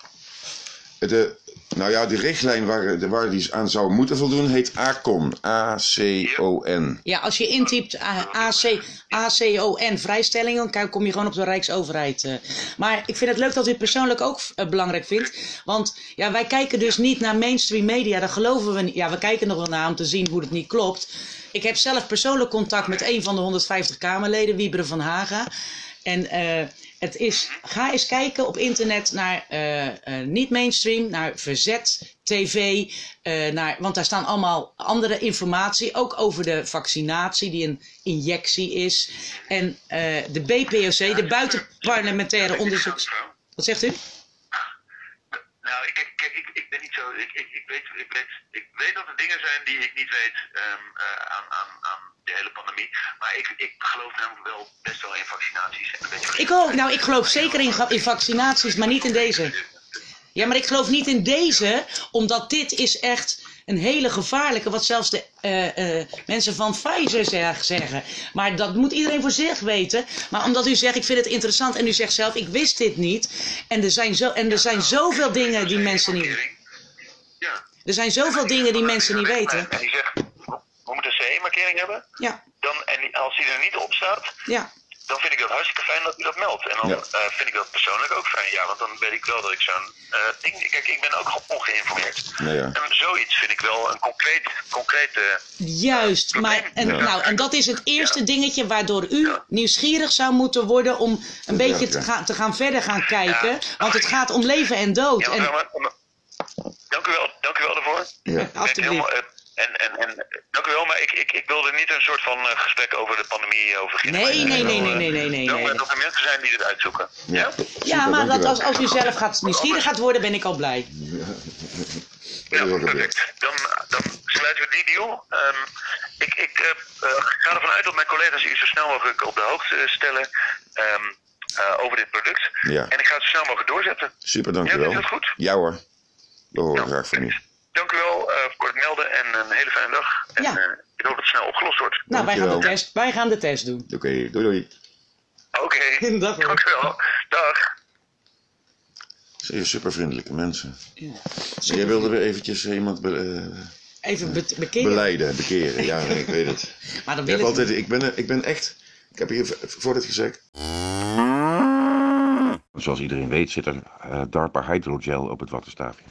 De, nou ja, de richtlijn waar, waar die aan zou moeten voldoen heet ACON. A-C-O-N. Ja, als je intypt AC, ACON vrijstellingen, dan kom je gewoon op de Rijksoverheid. eh. Maar ik vind het leuk dat u het persoonlijk ook eh, belangrijk vindt. Want ja, wij kijken dus niet naar mainstream media, daar geloven we niet. Ja, we kijken nog wel naar om te zien hoe het niet klopt. Ik heb zelf persoonlijk contact met een van de 150 Kamerleden, Wieberen van Haga. En eh, het is, ga eens kijken op internet naar eh, eh, niet mainstream, naar Verzet TV, eh, naar, want daar staan allemaal andere informatie, ook over de vaccinatie die een injectie is. En de BPOC, de buitenparlementaire onderzoeks... Wat zegt u? Nou, kijk, kijk ik, ik ben niet zo. Ik, ik, ik, weet, ik, weet, ik weet dat er dingen zijn die ik niet weet ehm, eh, aan, aan, aan de hele pandemie. Maar ik, ik geloof namelijk wel best wel in vaccinaties. En een beetje Ik, hoop, nou, ik geloof zeker in, in vaccinaties, maar niet in deze. Ja, maar ik geloof niet in deze, omdat dit is echt een hele gevaarlijke, wat zelfs de eh, eh, mensen van Pfizer zeg- zeggen. Maar dat moet iedereen voor zich weten. Maar omdat u zegt, ik vind het interessant en u zegt zelf, ik wist dit niet. En er zijn, zo, en er zijn zoveel dingen die mensen niet... Er zijn zoveel dingen die mensen niet weten. En die zegt, we moeten een CE-markering hebben. Ja, Dan, en als die er niet op staat, ja. dan vind ik dat hartstikke fijn dat u dat meldt. En dan Ja. eh, vind ik dat persoonlijk ook fijn. Ja, want dan weet ik wel dat ik zo'n eh, ding... Kijk, ik ben ook gewoon ongeïnformeerd. Nou ja. En zoiets vind ik wel een concreet, concrete... Juist, maar en, Ja. nou, en dat is het eerste dingetje waardoor u nieuwsgierig zou moeten worden om een beetje te gaan, te gaan verder gaan kijken. Ja. Want het gaat om leven en dood. Ja, En, maar, maar- maar- dank u wel, dank u wel daarvoor. Ja. Ik ben alstublieft. helemaal, en, en, en, dank u wel, maar ik, ik, ik wilde niet een soort van eh, gesprek over de pandemie over beginnen. Nee, nee, nee, nee, nee, nee, nee. dat er mensen zijn die dit uitzoeken. Ja? Ja, maar dat, als, als u zelf gaat, nieuwsgierig gaat worden, ben ik al blij. Is gebeurd. perfect. Dan, dan sluiten we die deal. Ehm, ik ik eh, eh, ga ervan uit dat mijn collega's u zo snel mogelijk op de hoogte stellen ehm, eh, over dit product. Ja. En ik ga het zo snel mogelijk doorzetten. Super, Ja, dankjewel. vindt u dat goed? Ja hoor. We horen Ja, graag van u. Dank u wel eh, voor het melden en een hele fijne dag. En Ja. eh, ik hoop dat het snel opgelost wordt. Nou, wij gaan, de test, wij gaan de test doen. Oké, doei doei. Oké, Dag hoor. dank u wel. Dag. Zeer super vriendelijke mensen. Ja. Jij wilde weer eventjes iemand be- eh, Even be bekeren. beleiden, bekeren. Ja, ik weet het. Maar dan Ik, wil heb ik altijd, ik, ben, ik ben echt. Ik heb hier voor dit gezegd. Zoals iedereen weet zit er eh, DARPA hydrogel op het wattenstaafje.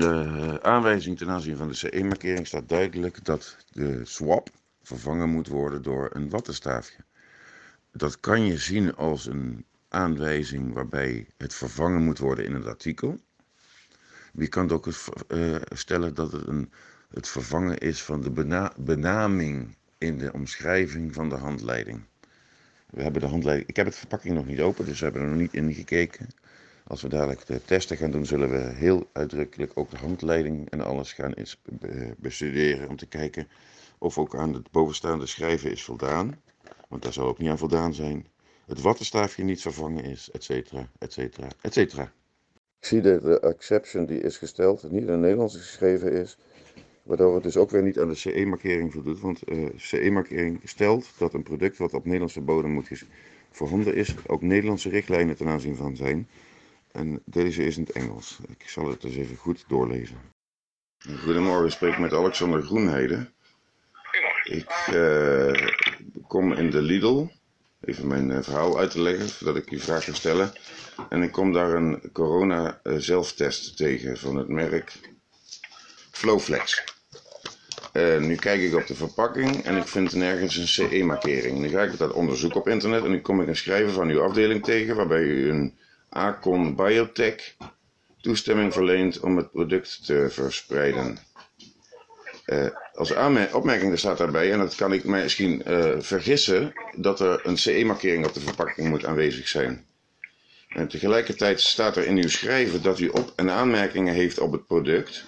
De aanwijzing ten aanzien van de CE-markering staat duidelijk dat de swap vervangen moet worden door een wattenstaafje. Dat kan je zien als een aanwijzing waarbij het vervangen moet worden in het artikel. Je kan ook eens, eh, stellen dat het een, het vervangen is van de bena- benaming in de omschrijving van de handleiding. We hebben de handleiding. Ik heb het verpakking nog niet open, dus we hebben er nog niet in gekeken. Als we dadelijk de testen gaan doen, zullen we heel uitdrukkelijk ook de handleiding en alles gaan bestuderen om te kijken of ook aan het bovenstaande schrijven is voldaan. Want daar zal ook niet aan voldaan zijn. Het wattenstaafje niet vervangen is, et cetera, et cetera, et cetera. Ik zie dat de exception die is gesteld niet in het Nederlands geschreven is, waardoor het dus ook weer niet aan de CE-markering voldoet. Want eh CE-markering stelt dat een product wat op Nederlandse bodem moet voorhanden is, ook Nederlandse richtlijnen ten aanzien van zijn. En deze is in het Engels. Ik zal het dus even goed doorlezen. Goedemorgen, ik spreek met Alexander Groenheide. Goedemorgen. Ik eh, kom in de Lidl, even mijn eh, verhaal uit te leggen, voordat ik die vraag ga stellen. En ik kom daar een corona eh, zelftest tegen van het merk Flowflex. En nu kijk ik op de verpakking en ik vind nergens een CE-markering. Nu ga ik dat onderzoeken op internet en nu kom ik een schrijver van uw afdeling tegen waarbij u een Acon Biotech toestemming verleent om het product te verspreiden. Eh, als opmerking daar staat daarbij, en dat kan ik misschien eh, vergissen, dat er een CE-markering op de verpakking moet aanwezig zijn. En tegelijkertijd staat er in uw schrijven dat u op- en aanmerkingen heeft op het product,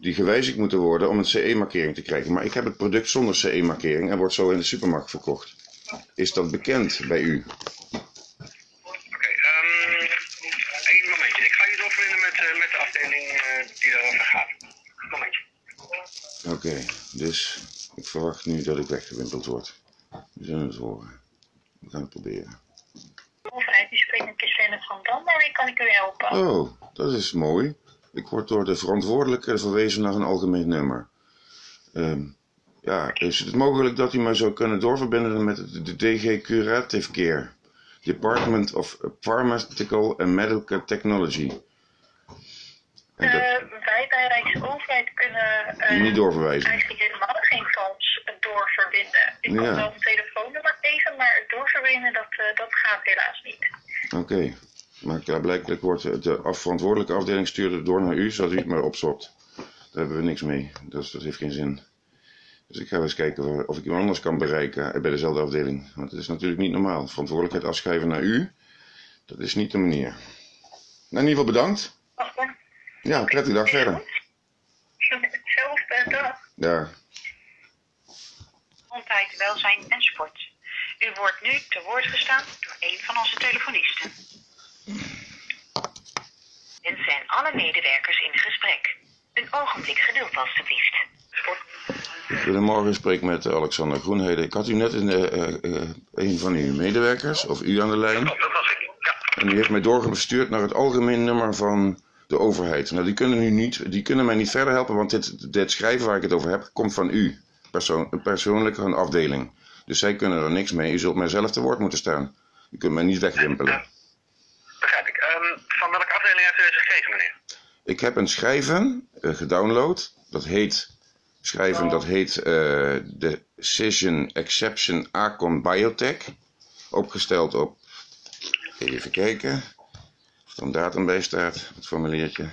die gewijzigd moeten worden om een CE-markering te krijgen. Maar ik heb het product zonder CE-markering en wordt zo in de supermarkt verkocht. Is dat bekend bij u? Oké, ehm één momentje. Ik ga je doorverbinden met, eh, met de afdeling eh, die daarover gaat. Een momentje. Oké, dus ik verwacht nu dat ik weggewimpeld word. We zullen het horen. We gaan het proberen. Overheid, u spreekt met Christine van Dam. Waarmee kan ik u helpen? Oh, dat is mooi. Ik word door de verantwoordelijke verwezen naar een algemeen nummer. Ehm, ja, is het mogelijk dat u mij zou kunnen doorverbinden met de, DG Curative Care? Department of Pharmaceutical and Medical Technology. En dat Eh, eh, niet doorverwijzen. eigenlijk helemaal geen fonds doorverbinden. Ik kan wel een telefoonnummer geven, maar doorverbinden dat, eh, dat gaat helaas niet. Oké. Maar klaarblijkelijk wordt de af- verantwoordelijke afdeling stuurde door naar u, zodat u het maar opzopt. Daar hebben we niks mee. Dus dat heeft geen zin. Dus ik ga eens kijken of ik iemand anders kan bereiken bij dezelfde afdeling. Want het is natuurlijk niet normaal. Verantwoordelijkheid afschrijven naar u, dat is niet de manier. Nou, in ieder geval bedankt. Ja, prettige dag verder. Ja. Gezondheid, welzijn en sport. U wordt nu te woord gestaan door een van onze telefonisten. Dit zijn alle medewerkers in gesprek. Een ogenblik geduld alstublieft. Goedemorgen, ik spreek met Alexander Groenheden. Ik had u net een, eh, eh, eh, een van uw medewerkers, of u aan de lijn. Dat was ik. Ja. En die heeft mij doorgestuurd naar het algemeen nummer van de overheid. Nou, die kunnen, nu niet, die kunnen mij niet verder helpen, want dit, dit schrijven waar ik het over heb, komt van u. Persoon, persoonlijk een afdeling. Dus zij kunnen er niks mee. U zult mij zelf te woord moeten staan. U kunt mij niet wegwimpelen. Begrijp ik. Ehm, van welke afdeling heeft u deze gekregen, meneer? Ik heb een schrijven eh, gedownload. Dat heet, schrijven, dat heet eh Decision Exception Acon Biotech. Opgesteld op, even kijken, er een datum bij staat, het formuliertje.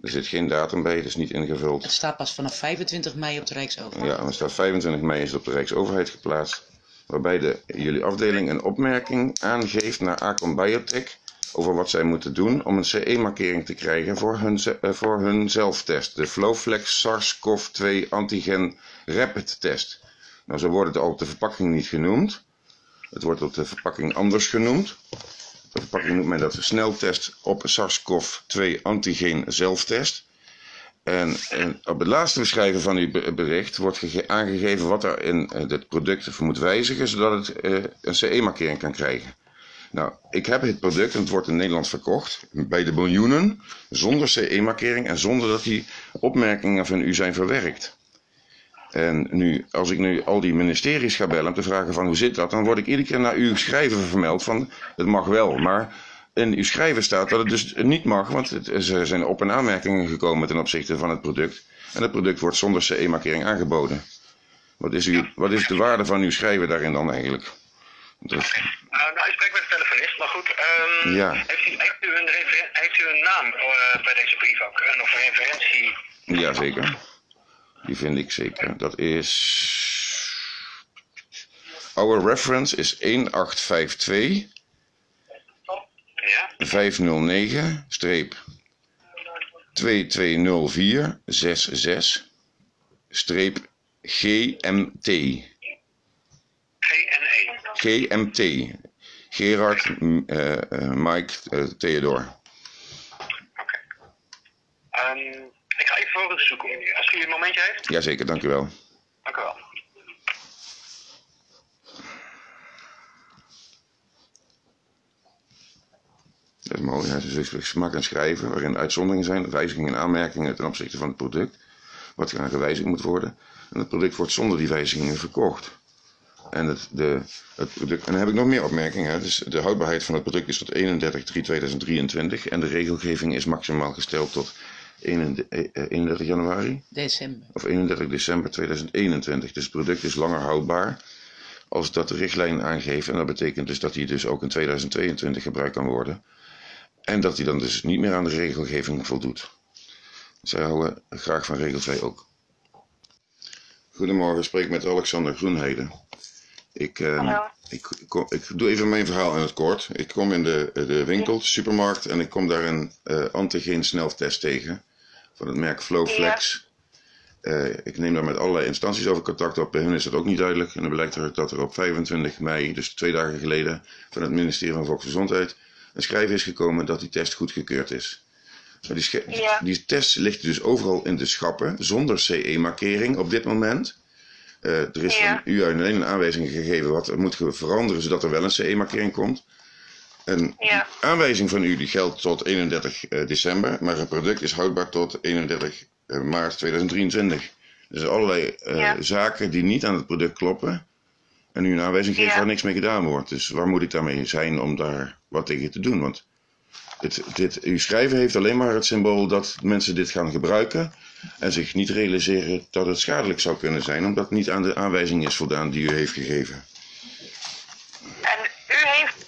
Er zit geen datum bij, het is niet ingevuld. Het staat pas vanaf 25 mei op de Rijksoverheid. Ja, er staat 25 mei is het op de Rijksoverheid geplaatst. Waarbij de, jullie afdeling een opmerking aangeeft naar Acon Biotech over wat zij moeten doen om een CE-markering te krijgen voor hun, eh, voor hun zelftest. De Flowflex SARS-CoV-2 antigen rapid test. Nou, zo wordt het al op de verpakking niet genoemd. Het wordt op de verpakking anders genoemd. Verpakking noemt men dat sneltest op SARS-CoV-2 antigen zelftest. En, en op het laatste beschrijven van uw be- bericht wordt gege- aangegeven wat er in eh, dit product voor moet wijzigen, zodat het eh, een CE-markering kan krijgen. Nou, ik heb het product en het wordt in Nederland verkocht bij de miljoenen, zonder CE-markering en zonder dat die opmerkingen van u zijn verwerkt. En nu, als ik nu al die ministeries ga bellen om te vragen van hoe zit dat, dan word ik iedere keer naar uw schrijven vermeld van het mag wel, maar in uw schrijven staat dat het dus niet mag, want het, er zijn op- en aanmerkingen gekomen ten opzichte van het product. En het product wordt zonder CE-markering aangeboden. Wat is, uw, wat is de waarde van uw schrijven daarin dan eigenlijk? Dat, Uh, nou, ik spreek met de telefonist, maar goed. ehm, Ja. heeft, u, heeft, u een heeft u een naam eh, bij deze brief ook? Een of een referentie? Jazeker. Die vind ik zeker. Dat is. Our reference is 1852 Ja? 509 streep 220466 streep GMT. GNE. GMT. Gerard eh, Mike eh, Theodor. Oké. Ehm, voor zoeken, meneer. Als u een momentje heeft. Jazeker, dank u wel. Dank u wel. Dat is mooi. Hij is smak en schrijven, waarin uitzonderingen zijn, wijzigingen en aanmerkingen ten opzichte van het product, wat aan gewijzigd moet worden. En het product wordt zonder die wijzigingen verkocht. En, het, de, het product, en dan heb ik nog meer opmerkingen. hè. Dus de houdbaarheid van het product is tot 31-3-2023 en de regelgeving is maximaal gesteld tot 31 eh, 31 januari December. of 31 december 2021. Dus het product is langer houdbaar als dat de richtlijn aangeeft. En dat betekent dus dat hij dus ook in 2022 gebruikt kan worden. En dat hij dan dus niet meer aan de regelgeving voldoet. Zij houden graag van regel 2 ook. Goedemorgen, ik spreek met Alexander Groenheden. Ik, eh, ik, kom- ik doe even mijn verhaal in het kort. Ik kom in de, de winkel, de supermarkt, en ik kom daar een eh antigeen sneltest tegen. Van het merk Flowflex. Eh, ik neem daar met allerlei instanties over contact op. Bij hun is dat ook niet duidelijk. En dan blijkt er dat er op 25 mei, dus twee dagen geleden, van het ministerie van Volksgezondheid een schrijf is gekomen dat die test goedgekeurd is. Maar die, sche- Ja. die test ligt dus overal in de schappen, zonder CE-markering op dit moment. Eh, er is Ja. van u alleen een aanwijzing gegeven wat er moet veranderen zodat er wel een CE-markering komt. Een Ja. aanwijzing van u die geldt tot 31 eh, december, maar het product is houdbaar tot 31 eh, maart 2023. Dus allerlei eh, Ja. zaken die niet aan het product kloppen en u een aanwijzing geeft Ja. waar niks mee gedaan wordt. Dus waar moet ik daarmee zijn om daar wat tegen te doen? Want dit, dit, uw schrijven heeft alleen maar het symbool dat mensen dit gaan gebruiken en zich niet realiseren dat het schadelijk zou kunnen zijn, omdat niet aan de aanwijzing is voldaan die u heeft gegeven. En u heeft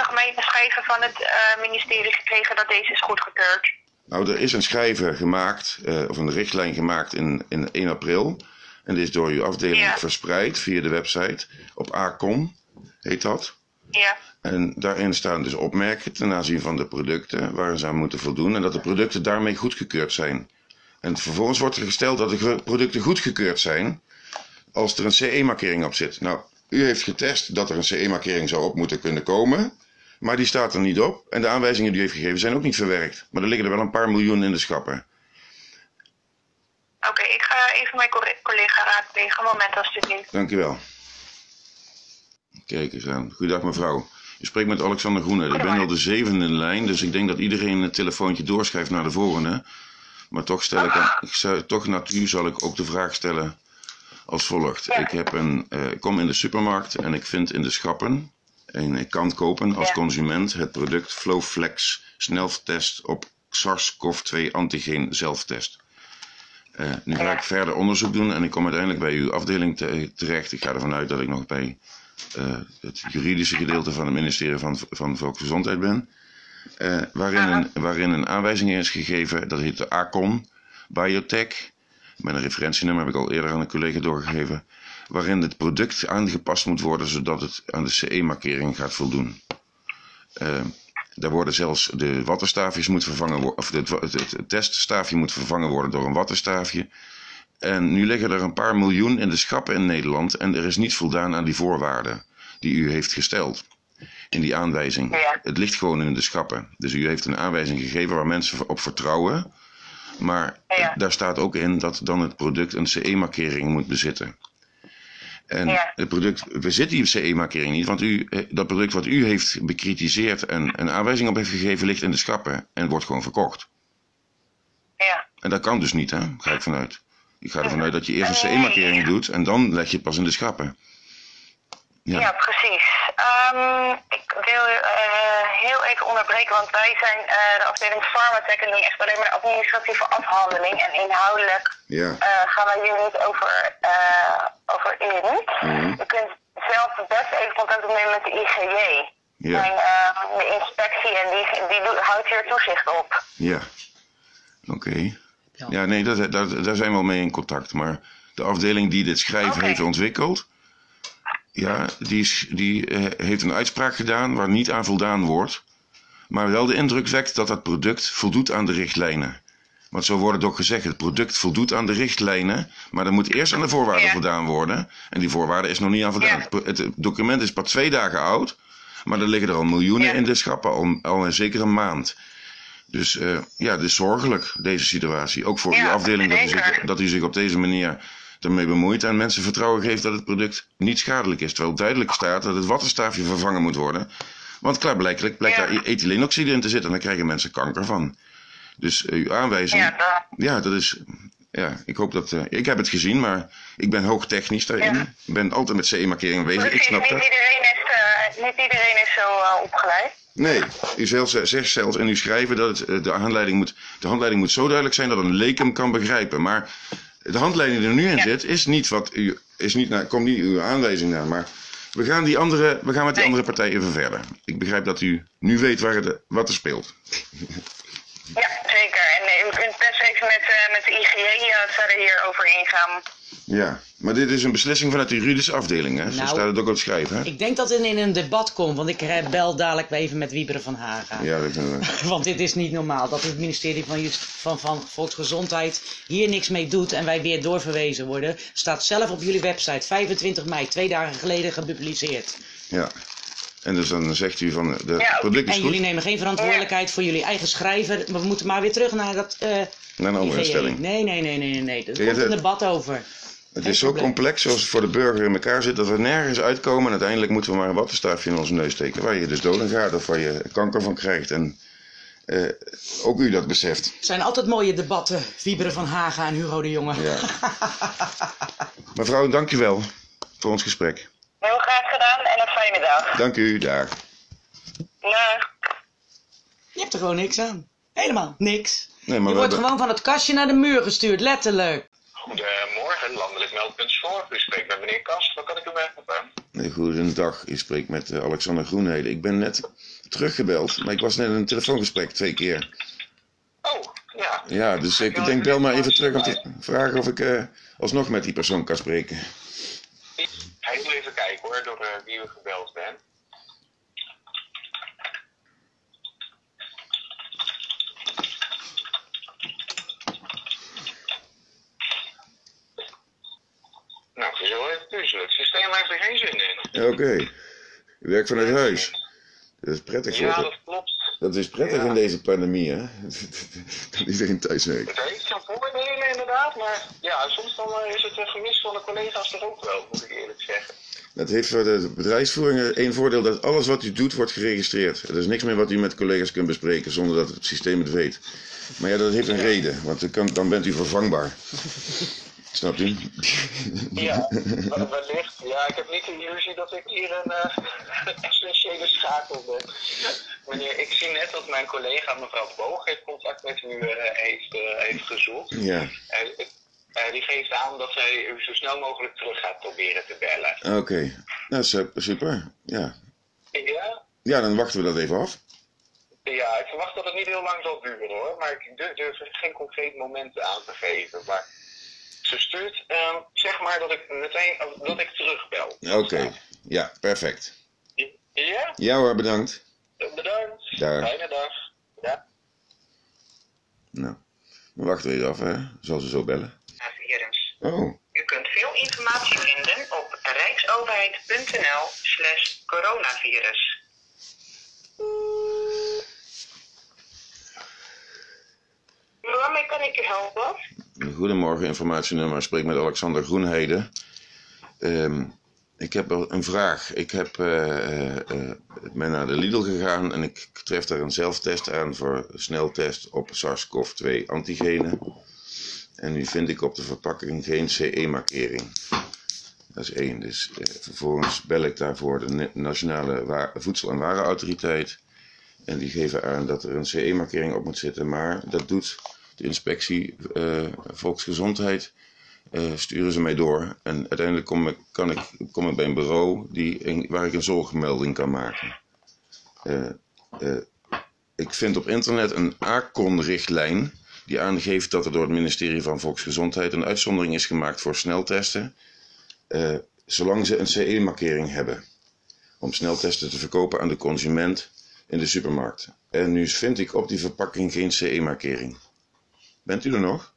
op 25 mei een schrijven van het eh, ministerie gekregen dat deze is goedgekeurd. Nou, er is een schrijven gemaakt, eh, of een richtlijn gemaakt in, in 1 april. En die is door uw afdeling Ja. verspreid via de website. Op ACOM heet dat. Ja. En daarin staan dus opmerkingen ten aanzien van de producten waar ze aan moeten voldoen. En dat de producten daarmee goedgekeurd zijn. En vervolgens wordt er gesteld dat de producten goedgekeurd zijn als er een CE-markering op zit. Nou, u heeft getest dat er een CE-markering zou op moeten kunnen komen. Maar die staat er niet op. En de aanwijzingen die u heeft gegeven zijn ook niet verwerkt. Maar er liggen er wel een paar miljoen in de schappen. Oké, ik ga even mijn co- collega raadplegen. Een moment alsjeblieft. Dank u wel. Kijk eens aan. Goedendag mevrouw. U spreekt met Alexander Groene. Ik ben al de zevende in de lijn, dus ik denk dat iedereen een telefoontje doorschrijft naar de volgende. Maar toch, stel ik, aan- ik zou, toch naar u zal ik ook de vraag stellen als volgt. Ik, heb een, eh, ik kom in de supermarkt en ik vind in de schappen, en ik kan kopen als Ja. consument, het product Flowflex sneltest op SARS-CoV-2 antigeen zelftest. Eh, nu ga ik verder onderzoek doen en ik kom uiteindelijk bij uw afdeling te- terecht. Ik ga ervan uit dat ik nog bij eh, het juridische gedeelte van het ministerie van, van Volksgezondheid ben. Waarin, een, waarin een aanwijzing is gegeven, dat heet de ACON Biotech. Met een referentienummer heb ik al eerder aan een collega doorgegeven. Waarin het product aangepast moet worden zodat het aan de CE-markering gaat voldoen. Eh, daar worden zelfs de wattenstaafjes moet vervangen worden, of het, het, het teststaafje moet vervangen worden door een wattenstaafje. En nu liggen er een paar miljoen in de schappen in Nederland en er is niet voldaan aan die voorwaarden die u heeft gesteld in die aanwijzing. Ja. Het ligt gewoon in de schappen. Dus u heeft een aanwijzing gegeven waar mensen op vertrouwen. Maar Ja. daar staat ook in dat dan het product een CE-markering moet bezitten. En Ja. het product bezit die CE-markering niet, want u, eh, dat product wat u heeft bekritiseerd en een aanwijzing op heeft gegeven, ligt in de schappen en wordt gewoon verkocht. Ja. En dat kan dus niet, hè? Ga ik vanuit. Ik ga ervan uit dat je eerst een CE-markering doet en dan leg je het pas in de schappen. Ja. Ja, precies. Ik wil eh, heel even onderbreken, want wij zijn eh, de afdeling Pharmatech en doen echt alleen maar de administratieve afhandeling. En inhoudelijk Ja. eh, gaan wij hier niet over, eh, over in. Mhm. Je kunt zelf het beste even contact opnemen met de IGJ. Ja. En, eh, de inspectie en die, die houdt hier toezicht op. Ja. Oké. Ja. Ja, nee, dat, dat, daar zijn we al mee in contact. Maar de afdeling die dit schrijven Oké. heeft ontwikkeld, ja, die, is, die eh, heeft een uitspraak gedaan waar niet aan voldaan wordt. maar wel de indruk wekt dat dat product voldoet aan de richtlijnen. Want zo wordt het ook gezegd, het product voldoet aan de richtlijnen, maar er moet eerst aan de voorwaarden Ja. voldaan worden. En die voorwaarden is nog niet aan voldaan. Ja. Het document is pas twee dagen oud, maar er liggen er al miljoenen Ja. in de schappen, al, al een zeker een maand. Dus eh, ja, het is zorgelijk, deze situatie. Ook voor uw afdeling dat u, zich, zeker. dat u zich op deze manier ermee bemoeit en mensen vertrouwen geeft dat het product niet schadelijk is. Terwijl duidelijk staat dat het wattenstaafje vervangen moet worden. Want klaarblijkelijk blijkt Ja. daar ethyleenoxide in te zitten en daar krijgen mensen kanker van. Dus eh, uw aanwijzing, Ja, dat, ja, dat is. Ja, ik hoop dat. eh, ik heb het gezien, maar ik ben hoog technisch daarin. Ja. Ik ben altijd met CE-markering bezig. Ik snap niet dat. iedereen is, eh, niet iedereen is zo opgeleid. Nee, u zegt zelfs in uw schrijven dat het, de, handleiding moet, de handleiding moet zo duidelijk zijn dat een leek hem kan begrijpen. Maar de handleiding die er nu in Ja. zit, is niet wat u, is niet naar, komt niet uw aanwijzing naar. Maar we gaan, die andere, we gaan met die Nee. andere partij even verder. Ik begrijp dat u nu weet waar het, wat er speelt. Ja, zeker. Eh, u kunt best even met, eh, met de IGE eh, verder hierover ingaan. Ja, maar dit is een beslissing vanuit de juridische afdeling, hè? Zo Nou, staat het ook op het schrijven, hè? Ik denk dat het in een debat komt, want ik bel dadelijk weer even met Wieberen van Haga. Ja, dat kunnen we. Want dit is niet normaal dat het ministerie van, Just- van, van Volksgezondheid hier niks mee doet en wij weer doorverwezen worden. Staat zelf op jullie website, 25 mei, twee dagen geleden gepubliceerd. Ja. En dus dan zegt u van, de Ja, product is En goed, jullie nemen geen verantwoordelijkheid voor jullie eigen schrijver. Maar we moeten maar weer terug naar dat eh naar een andere stelling. Nee, nee, nee, nee, nee, nee. Er Ja, komt een debat over. Het is zo complex zoals het voor de burger in elkaar zit dat we nergens uitkomen. En uiteindelijk moeten we maar een wattenstaafje in onze neus steken. Waar je dus dood aan gaat of waar je kanker van krijgt. En eh, ook u dat beseft. Het zijn altijd mooie debatten, Wieberen van Haga en Hugo de Jonge. Ja. Mevrouw, dank u wel voor ons gesprek. Heel graag gedaan en een fijne dag. Dank u, daar. Dag. Je hebt er gewoon niks aan. Helemaal niks. Nee, maar je wordt hebben- gewoon van het kastje naar de muur gestuurd, letterlijk. Goedemorgen, landelijk meldpunt Schoor. U spreekt met meneer Kast. Wat kan ik u helpen? Nee, Goedendag, ik spreek met eh, Alexander Groenheden. Ik ben net teruggebeld, maar ik was net in een telefoongesprek twee keer. Oh, ja. Ja, dus ik denk bel maar even terug om te vragen of ik eh, alsnog met die persoon kan spreken. Hij wil even kijken hoor, door eh, wie u gebeld bent. Nou, het is wel even puzzelen. Het systeem heeft er geen zin in. Oké, ik werk vanuit huis. Dat is prettig Ja, dat klopt. Dat is prettig Ja. in deze pandemie, hè? dat iedereen thuis werkt. Het heeft zijn voordelen inderdaad, maar ja, soms dan eh, is het gemis van de collega's er ook wel, moet ik eerlijk. Dat heeft voor de bedrijfsvoering één voordeel dat alles wat u doet wordt geregistreerd. Er is niks meer wat u met collega's kunt bespreken zonder dat het systeem het weet. Maar ja, dat heeft een reden, want dan, kan, dan bent u vervangbaar. Snapt u? Ja, wel- wellicht. Ja, ik heb niet de illusie dat ik hier een eh, essentiële schakel ben. Meneer, ik zie net dat mijn collega mevrouw Boog heeft contact met u eh, heeft, eh, heeft gezocht. Ja, eh, die geeft aan dat zij u zo snel mogelijk terug gaat proberen te bellen. oké. Nou, su- super. Ja. Ja? ja, dan wachten we dat even af. Ja, ik verwacht dat het niet heel lang zal duren hoor, maar ik durf, durf geen concreet moment aan te geven. Maar ze stuurt, ehm, zeg maar dat ik meteen dat ik terugbel. Oké, ja, perfect. Ja? Ja hoor, bedankt. Bedankt. Daar. Fijne dag. Ja. Nou, dan wachten we af, hè? Zal ze zo bellen? Virus. Oh, U kunt veel informatie vinden op rijksoverheid.nl slash coronavirus. Waarmee kan ik u helpen? Goedemorgen, informatienummer. Ik spreek met Alexander Groenheden. Ehm, ik heb wel een vraag. Ik heb, eh, eh, eh, ben naar de Lidl gegaan en ik tref daar een zelftest aan voor sneltest op SARS-CoV-2 antigenen. En nu vind ik op de verpakking geen CE-markering. Dat is één. Dus eh, vervolgens bel ik daarvoor de Na- Nationale Voedsel- en Warenautoriteit. En die geven aan dat er een CE-markering op moet zitten. Maar dat doet de inspectie eh, Volksgezondheid. eh, sturen ze mij door. En uiteindelijk kom ik, kan ik, kom ik bij een bureau die, waar ik een zorgmelding kan maken. Eh, eh, ik vind op internet een ACON-richtlijn die aangeeft dat er door het ministerie van Volksgezondheid een uitzondering is gemaakt voor sneltesten. eh, zolang ze een CE-markering hebben. Om sneltesten te verkopen aan de consument in de supermarkt. En nu vind ik op die verpakking geen CE-markering. Bent u er nog?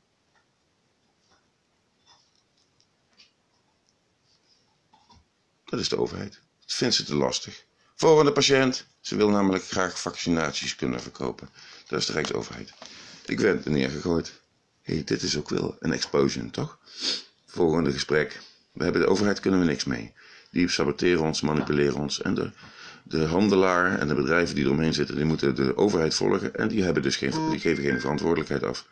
Dat is de overheid. Dat vindt ze te lastig. Volgende patiënt. Ze wil namelijk graag vaccinaties kunnen verkopen. Dat is de Rijksoverheid. Ik werd er neergegooid. Hé, hey, dit is ook wel een explosion, toch? Volgende gesprek. We hebben de overheid kunnen we niks mee. Die saboteren ons, manipuleren ons. En de, de handelaar en de bedrijven die eromheen zitten, die moeten de overheid volgen. En die, hebben dus geen, die geven geen verantwoordelijkheid af.